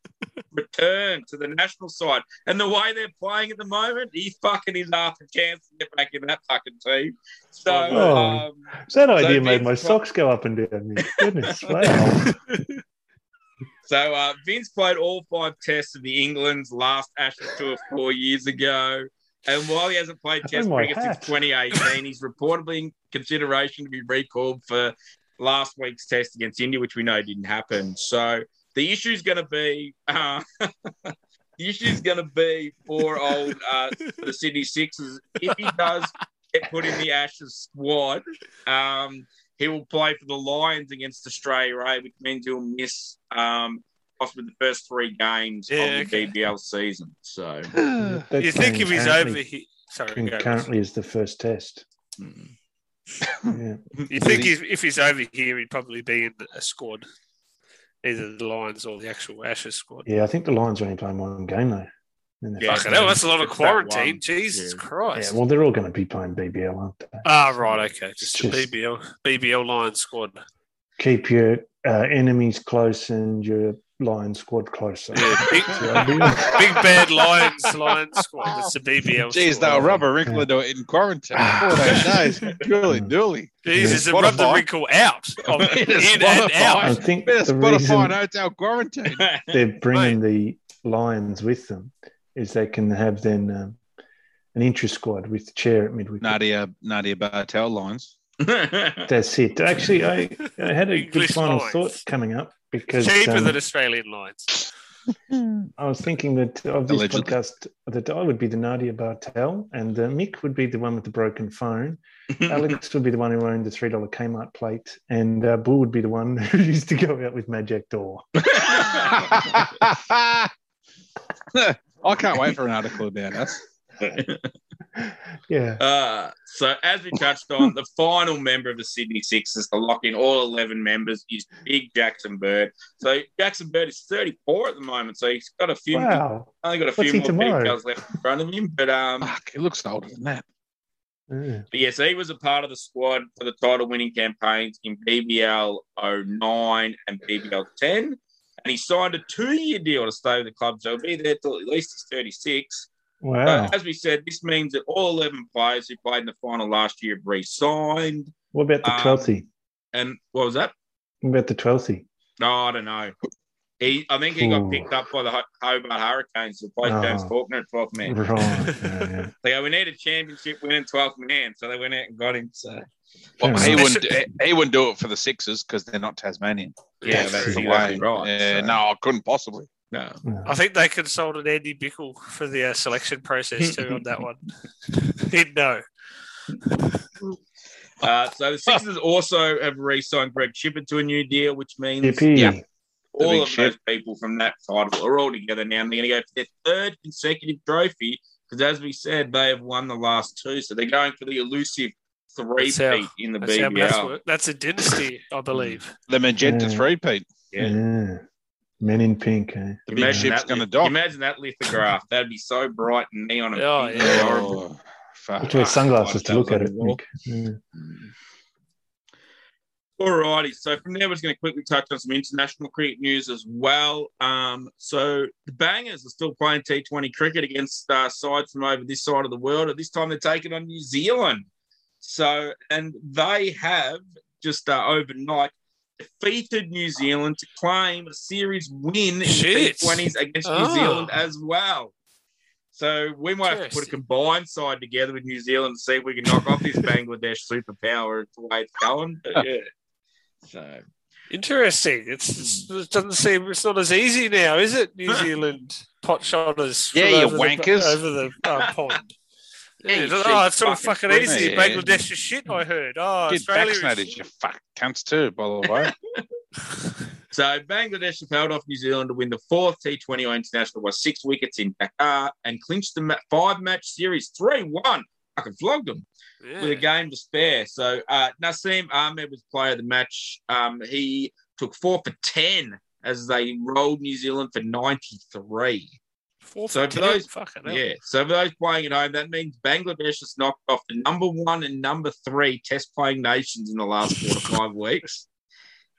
return to the national side. And the way they're playing at the moment, he fucking is after chance to get back in that fucking team. So,
Oh.
um,
That idea made my
pro-
socks go up and down. Goodness, wow.
so uh, Vince played all five tests of the England's last Ashes tour four years ago. And while he hasn't played Test cricket since 2018, he's reportedly in consideration to be recalled for last week's test against India, which we know didn't happen. So the issue is going to be uh, the issue is going to be for old uh, the Sydney Sixers if he does get put in the Ashes squad. Um, he will play for the Lions against Australia, right? Which means he'll miss um, possibly the first three games
Yeah,
of the
okay.
BBL season. So.
You think if he's over here? Sorry, go.
Currently is the first test.
mm.
Yeah.
You think he's, if he's over here, he'd probably be in a squad, either the Lions or the actual Ashes squad.
yeah, I think the Lions are only playing one game though. In the
Yeah,
Fucking
first
hell,
game.
that's a lot of quarantine. Jesus
Yeah.
Christ.
yeah, well, they're all going to be playing BBL, aren't they?
ah, right, okay. Just the
Just-
BBL BBL Lions squad.
Keep your uh, enemies close and your Lion squad closer.
Yeah, big,
That's
big bad Lions Lions squad. That's the BBL.
Jeez,
squad.
they'll rub a wrinkle into it in quarantine. Fourteen days. Truly, duly.
Jesus,
Yeah.
and rub the wrinkle out. Of,
Yeah,
in and
Spotify.
I think
Better
the
Spotify
reason
and hotel quarantine.
they're bringing the Lions with them is they can have then um, an intra squad with the chair at midweek.
Nadia, Nadia Bartel lines.
That's it. Actually, I, I had a good final
Lions.
thought coming up because
Cheaper
um,
than Australian Lions.
I was thinking that of this
Allegedly.
podcast, that I would be the Nadia Bartel and uh, Mick would be the one with the broken phone. Alex would be the one who owned the three dollar Kmart plate, and uh, Bull would be the one who used to go out with Magic Door.
I can't wait for an article about us.
Yeah,
Uh, so, as we touched on, the final member of the Sydney Sixers to lock in all 11 members is Big Jackson Bird. So, Jackson Bird is 34 at the moment. So, he's got a few,
wow.
only got a
What's
few
he
more
tomorrow?
details left in front of him. But, um,
Fuck, it looks older than that.
Yeah.
But yes, he was a part of the squad for the title winning campaigns in BBL 09 and BBL 10. And he signed a two year deal to stay with the club. So he'll be there till at least he's 36.
Wow.
But as we said, this means that all 11 players who played in the final last year have re signed.
what about the
um,
twelfth?
And what was that?
what about the twelfth?
No, I don't know. He, I think he got
Ooh.
picked up by the Ho- Hobart Hurricanes to play
Oh.
James Faulkner at 12th man.
Right. yeah, yeah.
They go, we need a championship winning 12th man. So they went out and got him. So,
Well, he wouldn't. He wouldn't do it for the Sixers because they're not Tasmanian.
yeah,
That's
that's
the
way.
right.
Yeah,
So,
no, I couldn't possibly.
No.
No.
I think they consulted Andy Bichel for the uh, selection process too on that one. He'd know.
Uh, so the Sixers also have re-signed Greg Shipperd to a new deal, which means
Yippee.
Yeah.
all of
ship.
those people from that title are all together now, and they're going to go for their third consecutive trophy. Because as we said, they have won the last two, so they're going for the elusive three peat in the
That's
BBL.
work. That's a dynasty, I believe.
The magenta
Yeah.
three-peat.
Yeah.
Yeah. Men in pink, eh?
The big
Imagine
ship's
that,
going to
lith-
dock.
imagine that lithograph. That'd be so bright and neon. And
Oh,
pink.
yeah.
It's.
Oh, fuck.
Have to wear sunglasses to look at it.
the wall.
Mick. Yeah.
Alrighty, so from there, we're just going to quickly touch on some international cricket news as well. Um, so the Bangers are still playing T20 cricket against uh, sides from over this side of the world. At this time, they're taking on New Zealand. So, and they have just uh, overnight defeated New Zealand to claim a series win in
Shit.
the T20s against New
Oh.
Zealand as well. So we might have to put a combined side together with New Zealand to see if we can knock off this Bangladesh superpower. It's the way it's going. But yeah. So
Interesting. It's, it doesn't seem it's not as easy now, is it? New Zealand pot shotters.
Yeah,
from
you
over the-
wankers.
over the uh, pond.
Yeah, you
Yeah, oh, it's all
fucking
fucking easy.
Yeah.
Bangladesh is shit. I heard. Oh,
Get
Australia
vaccinated,
shit.
you fuck cunts too, by the way.
So Bangladesh have held off New Zealand to win the fourth T20I international by six wickets in Dhaka and clinched the five-match series 3-1. I can flog them
Yeah.
with a game to spare. So uh, Nasum Ahmed was player of the match. Um, he took four for 10 as they rolled New Zealand for 93.
Four
So
for
for
10,
those-. Yeah. So for those playing at home, that means Bangladesh has knocked off the number one and number three test playing nations in the last four to five weeks.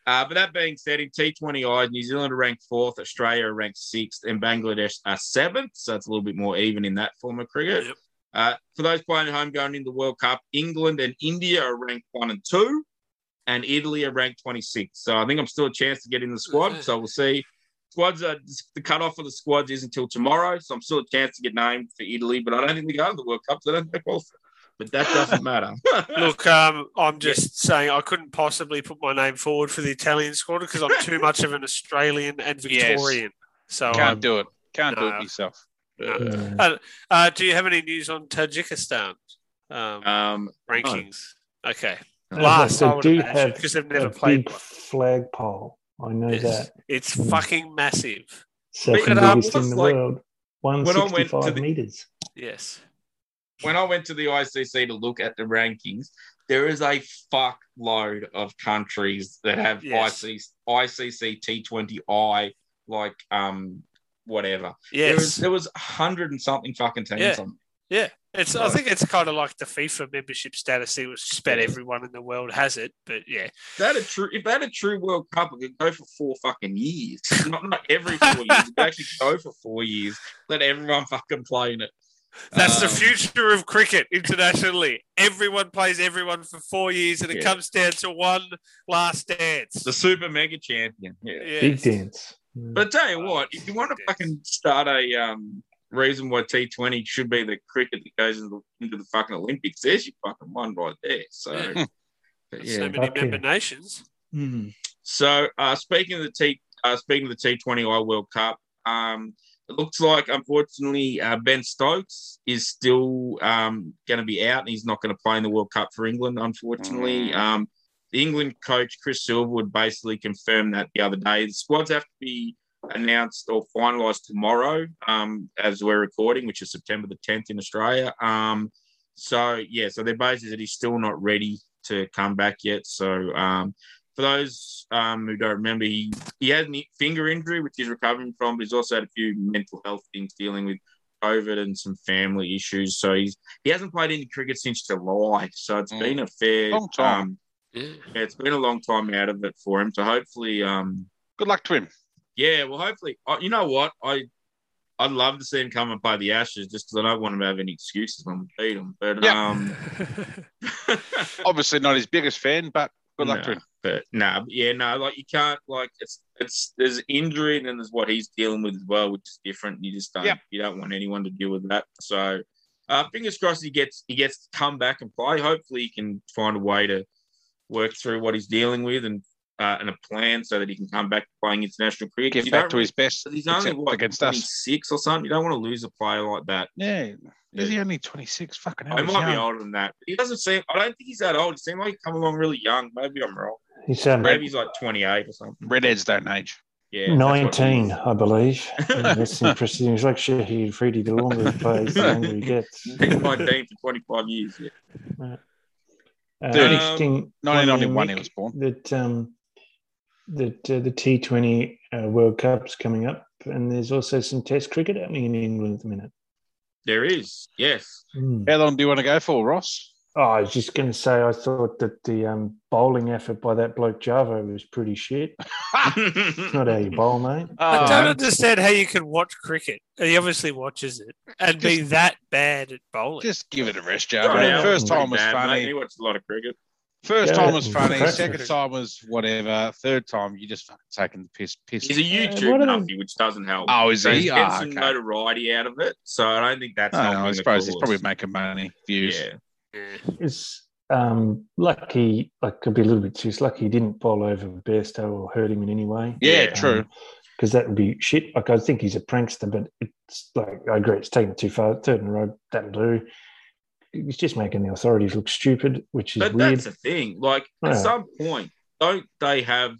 Uh, but that being said, in T20I, New Zealand are ranked fourth, Australia are ranked sixth, and Bangladesh are seventh. So it's a little bit more even in that form of cricket.
Yep.
Uh, for those playing at home going into the World Cup, England and India are ranked one and two, and Italy are ranked 26. So I think I'm still a chance to get in the squad. So we'll see. Squads are the cutoff for the squads is until tomorrow, so I'm still a chance to get named for Italy, but I don't think they go to the World Cup, so I don't think they qualify. But that doesn't matter.
Look, um, I'm just saying I couldn't possibly put my name forward for the Italian squad because I'm too much of an Australian and
Yes.
Victorian. So,
Can't
um,
do it. Can't do it yourself.
Yeah.
uh, do you have any news on Tajikistan um,
um,
rankings? Okay, last
They
I would
do
imagine
have
because they've
a
never played.
big
one.
Flagpole. I know
It's,
that.
it's
Mm.
fucking massive.
Second
um,
biggest in the
like-
world.
when I went to the-
meters.
Yes.
when I went to the ICC to look at the rankings, there is a fuck load of countries that have
Yes.
ICC, ICC T20I, like um whatever. There was
Yes.
there was a hundred and something fucking teams
Yeah.
on.
It's. I think it's kind of like the FIFA membership status. It was just about everyone in the world has it, but yeah,
If they had a true if they had a true World Cup, it could go for four fucking years. not not every four years, it could actually go for four years. Let everyone fucking play in it.
that's the
Um,
future of cricket internationally. Everyone plays everyone for four years, and it
Yeah.
comes down to one last dance.
The super mega champion. Yeah.
Yes.
Big dance.
But I tell you what, if you want to fucking start a um, reason why T20 should be the cricket that goes into, into the fucking Olympics, there's your fucking one right there. So,
Yeah.
but
So many
Fuck
member
yeah.
nations.
Hmm. So, uh, speaking of the T, uh, speaking of the T20I World Cup, um, it looks like unfortunately uh, Ben Stokes is still um, going to be out, and he's not going to play in the World Cup for England. Unfortunately,
Mm.
um, the England coach Chris Silverwood basically confirmed that the other day. The squads have to be announced or finalised tomorrow, um, as we're recording, which is September the 10th in Australia. Um, so yeah, so they're basically that he's still not ready to come back yet. So um, for those um, who don't remember, he, he had a finger injury, which he's recovering from, but he's also had a few mental health things dealing with COVID and some family issues. So he's he hasn't played any cricket since July. So it's
Mm.
been a fair
Long time.
Um,
Yeah.
yeah, it's been a long time out of it for him. So hopefully, um,
Good luck to him.
Yeah, well, hopefully, uh, you know what I. I'd love to see him come and play the Ashes just because I don't want him to have any excuses when we beat him. But
Yeah.
um,
Obviously not his biggest fan, but good luck to
No,
him.
But no, nah, yeah, no, like you can't like it's it's there's injury and then there's what he's dealing with as well, which is different. You just don't
Yep.
you don't want anyone to deal with that. So uh, fingers crossed he gets he gets to come back and play. Hopefully he can find a way to work through what he's dealing with and uh, and a plan so that he can come back playing international cricket.
Get
You
back to his best
He's only what,
against us.
26 or something. You don't want to lose a player like that.
Yeah. Is he only 26? Fucking hell.
he
he's
might be older than that. He doesn't seem. I don't think he's that old. He seemed like he come along really young. Maybe I'm wrong.
He's um,
Maybe he's like 28 or something.
Redheads don't age.
Yeah, that's what it
19. I believe. Yeah, That's impressive. He's like Shahid Afridi. The longer he plays, the younger he gets.
He's 19 for 25 years. Yeah.
Uh,
Thirty.
interesting one
1991 he was born.
That um, that uh, the T20 uh, World Cup's coming up, and there's also some Test cricket happening in England at the minute.
There is, yes.
Hmm.
How long do you want to go for, Ross?
Oh, I was just going to say, I thought that the um, bowling effort by that bloke Jarvo was pretty shit. Not how you bowl, mate.
I
Oh,
don't understand how you can watch cricket. He obviously watches it and be that bad at bowling.
Just give it a rest,
Jarvo.
Joe.
yeah,
First time was
bad, mate.
funny.
He watched a lot of cricket.
First
Yeah,
time was funny.
impressive.
Second time was whatever. Third time, you just fucking taking the piss. piss.
He's a
Uh,
YouTube
what are
nuffy, which doesn't help.
Oh, is
so
he?
he's getting
Ah,
some
okay.
notoriety out of it. So I don't think that's
I know,
helping
I suppose he's probably making money views.
Yeah.
Yeah.
It's um, lucky, like, could be a little bit serious. Lucky he didn't bowl over Bairstow or hurt him in any way.
Yeah,
Yeah.
true.
Because that would be shit. Like, I think he's a prankster, but it's like, I agree, it's taken it too far. Third in a row, that'll do. He's just making the authorities look stupid, which is
But
weird.
that's the thing. Like
Yeah.
at some point, don't they have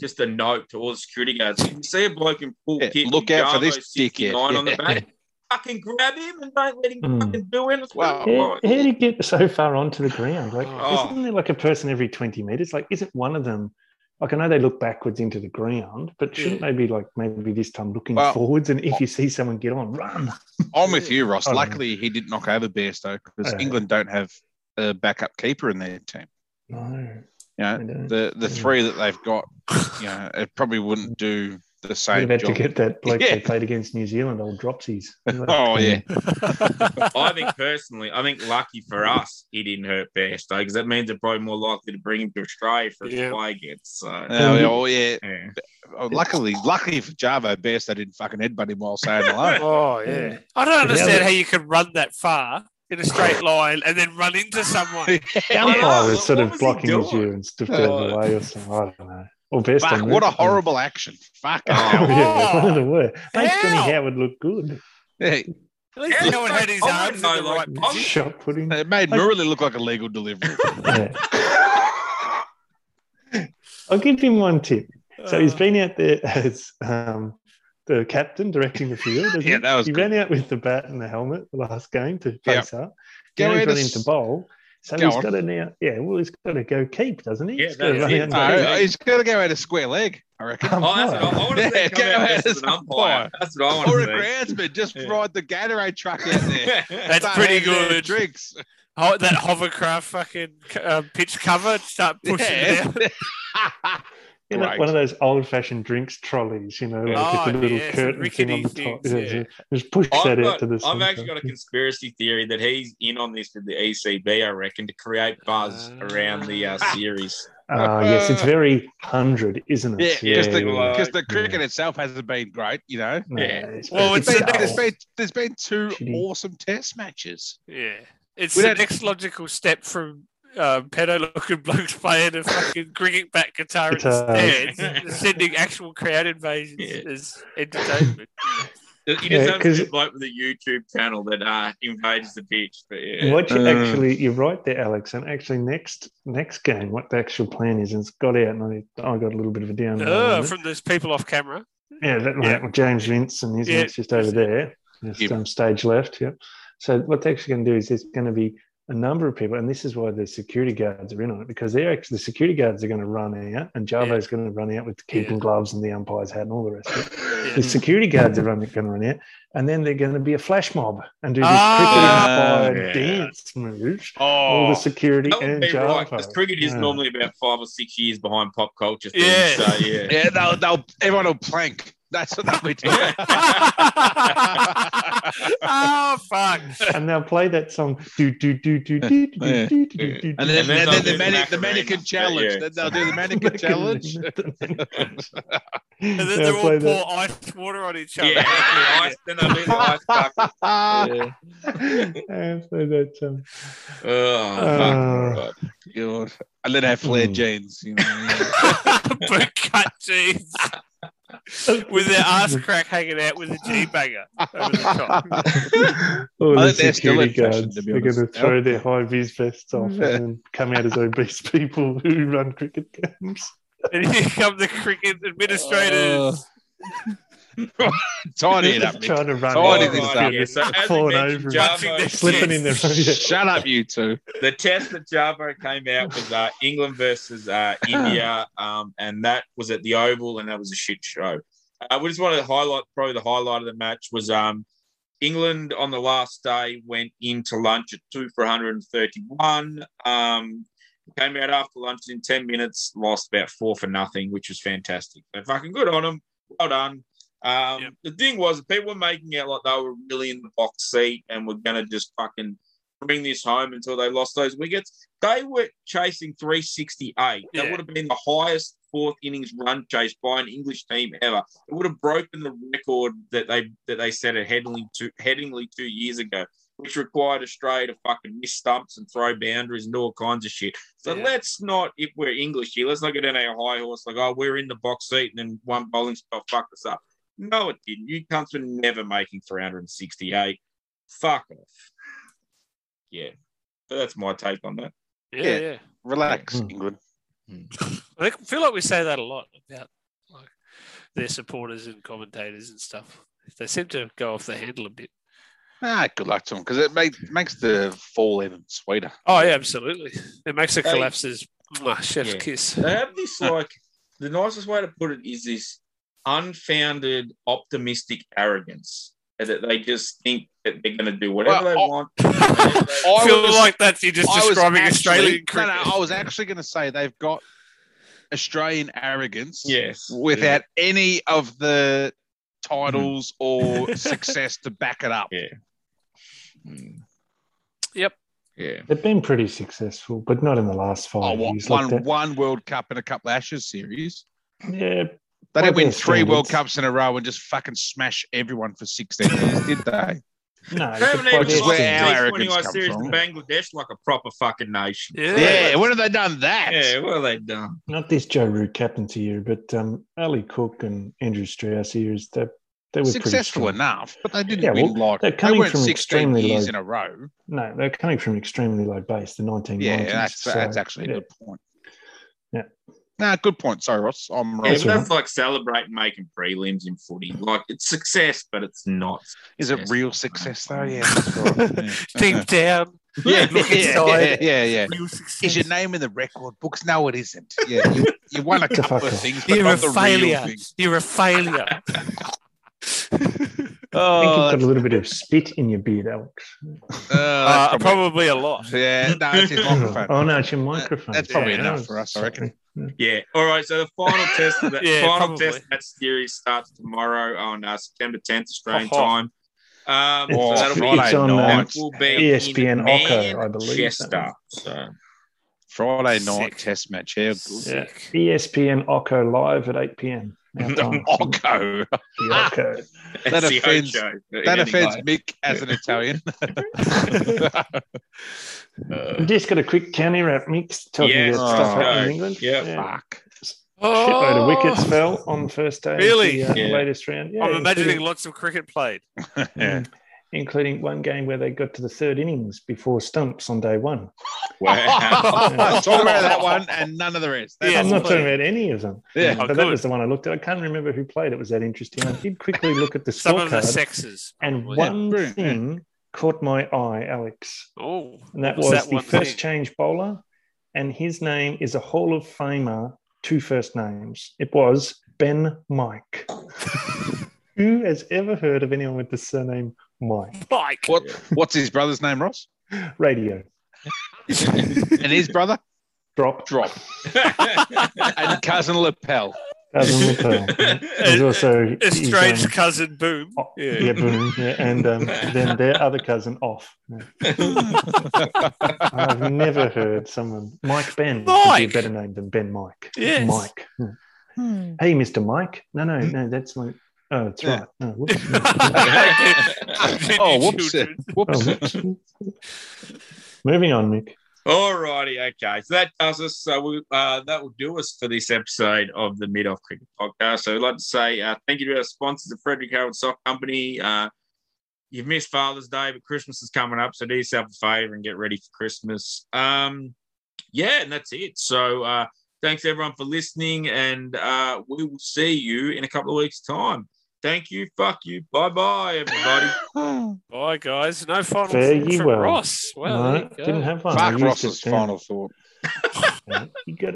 just a note to all the security guards? If you see a bloke in full
Yeah,
kit,
look out for this
Jarvo 69
dickhead.
on the
Yeah.
back. Fucking grab him and don't let him
Mm.
fucking do anything.
Well,
How, how did he get so far onto the ground? Like,
Oh.
isn't there like a person every 20 meters? Like, isn't one of them, like, I know they look backwards into the ground, but shouldn't they be like maybe this time looking
Well-
forwards? And if you see someone get on, run.
I'm with you, Ross. Luckily, he didn't knock over Bairstow because. England don't have a backup keeper in their team.
No.
You know, the the three that they've got, you know, it probably wouldn't do the
We'd
same
have had to get that bloke
Yeah.
they played against New Zealand, old Dropsies.
Oh, yeah.
I think personally, I think lucky for us, he didn't hurt Bairstow because that means they're probably more likely to bring him to Australia for us
Yeah.
to play against. So,
Oh, yeah, oh, yeah.
yeah.
Oh, luckily, luckily for Jarvo, Bairstow didn't fucking headbutt him while saying hello.
Oh yeah. I don't understand
the-
how you can run that far in a straight line and then run into someone.
The
Yeah,
umpire was sort
what
of
was
blocking his view and stepped out of the
Oh.
way or something. I don't know. Or best
Fuck, what a horrible action. Fuck.
Oh,
hell.
yeah, one of the worst. Makes
How?
Johnny Howard look good.
Yeah,
At least no one had his
I
arms in the right
like.
Shot putting.
it made Murali look like a legal delivery.
Yeah. I'll give him one tip. So he's been out there as um, the captain directing the field.
Yeah,
he?
that was
He
good.
ran out with the bat and the helmet the last game to face up.
Go
Now he's
out
run
as-
into bowl. So
Go
he's
on.
got to now. Yeah, well, he's got to go keep, doesn't he?
Yeah,
He's gotta
that's
run
it.
out and
No,
go
No,
keep.
he's got to go out a square leg, I reckon.
Um,
Oh, that's what I, I want to see
Yeah,
him come
go
out
ahead
as
as
an
an
umpire.
umpire.
That's what I want
Or a
to see.
groundsman, just
Yeah.
ride the Gatorade truck out there.
That's
Start
pretty good.
Drinks.
Oh, that hovercraft fucking uh, pitch cover, start pushing it
Yeah.
out.
You know,
Great.
one of those old-fashioned drinks trolleys, you know, like
Oh,
with the little
yeah,
curtain thing on the top.
things,
Yeah,
yeah.
Just push
I've,
that out
got,
to the
I've
centre.
actually got a conspiracy theory that he's in on this with the ECB, I reckon, to create buzz
Ah.
around the uh, series.
Ah, yes, it's very hundred, isn't
Yeah,
it?
because the,
yeah.
because the cricket itself hasn't been great, you know.
No,
Yeah.
it's,
Well,
There's
it's
been,
the
there's,
next-
been, there's been two
Shitty.
awesome test matches.
Yeah. It's
We
the next logical step from um, pedo looking blokes playing a fucking cricket bat guitar in the
Guitar.
stands, sending actual crowd invasions
Yeah.
as entertainment.
You just
Yeah,
have to
'cause-
a bloke with a YouTube channel that uh, invades the pitch. But yeah.
What you
Uh.
actually, you're right there, Alex. And actually, next next game, what the actual plan is, and it's got out, and I, I got a little bit of a down.
Oh, from those people off camera.
yeah, that
yeah.
like James Vince and his
Yeah.
mate's just over there, just
Yeah.
um, stage left. Yep. So what they're actually going to do is there's going to be a number of people, and this is why the security guards are in on it because they're actually the security guards are going to run out, and Jarvo's going to run out with the keeping
Yeah.
gloves and the umpire's hat and all the rest of it.
Yeah.
The security guards are running, going to run out, and then they're going to be a flash mob and do this
Ah,
cricket-inspired
yeah.
dance moves. All
Oh,
the security
That would
and
be right, because cricket is
Yeah.
normally about five or six years behind pop culture. Things,
Yeah.
So, yeah.
yeah, they'll, they'll, everyone will plank. That's what they'll be doing.
oh fuck!
and they'll play that song. Do do do do do do
Yeah.
do do do do.
And then,
And then
then the,
the
mani- the mannequin challenge. Then they'll do the mannequin challenge.
And then
They'll
they're all pour
that.
ice water on each other.
Yeah, the ice, then they'll do the ice bucket. Yeah.
And so that, um,
Oh,
Uh,
fuck.
God. And then have flared
Mm.
jeans. You know.
Boot cut jeans with their ass crack hanging out with a G banger over the top.
all oh,
I
the
think they're still in
security
fashion,
guards,
to be
they're going to
honest.
throw their high vis vests off and come out as obese people who run cricket games.
And here come the cricket administrators.
Tidy it up,
trying to run.
Tidy
out
this
of
up.
Yeah, so
falling over,
Jarvo-
Jarvo,
slipping in their
Shut up, you two.
the test that Jarvo came out was uh, England versus uh, India, um, and that was at the Oval, and that was a shit show. Uh, we just wanted to highlight probably the highlight of the match was um, England on the last day went into lunch at two for 131. Um, came out after lunch in 10 minutes, lost about four for nothing, which was fantastic. So fucking good on them. Well done. Um,
Yep.
The thing was, people were making out like they were really in the box seat and were going to just fucking bring this home until they lost those wickets. They were chasing 368. That would have been the highest fourth innings run chase by an English team ever. It would have broken the record that they that they set at Headingley two, Headingley two years ago, which required Australia to fucking miss stumps and throw boundaries and do all kinds of shit. So
Yeah.
let's not, if we're English here, let's not get in our high horse like, oh, we're in the box seat and then one bowling spell fucked us up. No, it didn't. You cunts were never making 368. Fuck off. Yeah. But that's my take on that.
Yeah,
Yeah.
yeah.
Relax,
Hmm.
England.
I feel like we say that a lot about like their supporters and commentators and stuff. They seem to go off the handle a bit.
Ah, good luck to them because it make, makes the fall even sweeter.
Oh yeah, absolutely. It makes the
Hey.
collapses. Mwah, chef's
Yeah.
kiss.
They have this like the nicest way to put it is this unfounded optimistic arrogance that they just think that they're going to do whatever
Well,
they
I-
want.
I
feel
was-
like that's you just
I was
describing
actually-
Australian
No,
cricket.
no, I was actually going to say they've got Australian arrogance
yes,
without any of the titles or success to back it up.
Yeah. Mm.
Yep.
Yeah.
They've been pretty successful, but not in the last five
Oh, what,
years.
One
that.
one World Cup and a couple of Ashes series.
Yeah,
They didn't win
their
three World. Cups in a row and just fucking smash everyone for 16 years, did they?
no.
They
but
haven't
by
even
Which is where
the
our
standards-
arrogance comes
series to
from.
Bangladesh like a proper fucking nation.
Yeah.
Yeah, when have they done that?
Yeah, what have they done?
not this Joe Root captaincy year, but um, Ali Cook and Andrew Strauss years, they, they were
Successful enough, but they didn't
Yeah,
win
well,
like
they're coming
weren't
from extremely
years
low-
in a row.
No, they're coming from extremely low base, the 1990s.
Yeah, that's
so,
that's actually a
yeah.
good point.
Yeah.
Nah, good point. Sorry, Ross. I'm
Yeah,
wrong.
That's
that's like celebrating making prelims in footy. Like it's success, but it's not.
Is it real success though? Mm. Yeah, that's right.
Deep down.
Yeah,
Look
yeah, yeah,
inside.
yeah, yeah.
Real
Is your name in the record books? No, it isn't. Yeah, You, you won a couple of things. But
You're,
not
a
the real
failure. You're a failure.
I think
Oh,
you've got a little bit of spit in your beard, Alex.
uh,
Uh,
probably-
probably a lot.
Yeah, no, it's his microphone.
oh, no, it's your microphone.
that's probably
Yeah,
enough for us, I reckon.
sorry.
Yeah. All right. So the final test of that
Yeah,
final
probably.
test of that series starts tomorrow on uh, September 10th Australian
Ho, ho.
time. Um,
Oh,
so that'll be
Friday
It's on,
night.
um,
will be
ESPN
in
I believe.
Manchester. So
Friday night
Sick.
test match. Yeah,
Yeah. ESPN Oco live at 8 p.m. our time.
Oco.
The Oco.
That
That's the
offends- That offends Mick as an Italian.
We've just got a quick county wrap mix talking
Yes,
about stuff happening
go.
in England.
Yeah.
Fuck.
Shitload of wickets
Oh,
fell on the first day.
Really?
Of the, uh,
Yeah.
latest round. Yeah,
I'm imagining
including,
lots of cricket played.
Yeah.
Including one game where they got to the third innings before stumps on day one.
Wow.
Talk about that one and none of the rest. That's
Yeah,
I'm not talking about any of them.
Yeah.
Oh,
but that was the one I looked at. I can't remember who played. It was that interesting. I did quickly look at the
Some of the sexes.
and
probably.
one
brilliant, yeah.
thing caught my eye, Alex.
Oh,
And that
what
was, the first
thing?
change bowler, and his name is a Hall of Famer, two first names. It was Ben Mike. Who has ever heard of anyone with the surname Mike?
Mike.
What? What's his brother's name, Ross?
Radio.
And his brother?
Drop.
Drop. And cousin Lapel.
Cousin Lapel. There's also his,
Estranged
um,
cousin Boom.
oh,
Yeah.
yeah, boom. Yeah, and um, then their other cousin off. Yeah. I've never heard someone Mike Ben would be a better name than Ben Mike.
Yes.
Mike. Yeah. Hey, Mr. Mike. No, no, no, that's like oh, that's
Yeah.
right. No, whoops.
Oh, whoops.
Children.
Oh,
Whoops.
whoops. Moving on, Mick.
All righty, okay. So that does us. So we, uh, that will do us for this episode of the Mid Off Cricket Podcast. So I'd like to say uh, thank you to our sponsors, the Frederick Harold Sock Company. Uh, you've missed Father's Day, but Christmas is coming up, so do yourself a favor and get ready for Christmas. Um, yeah, and that's it. So uh, thanks everyone for listening, and uh, we will see you in a couple of weeks' time. Thank you. Fuck you. Bye bye, everybody.
Bye, guys. No final
Fare
thought
ye
from
well.
Ross. Well,
no, didn't have one. I
Fuck
used
Ross's
it
final thought.
You got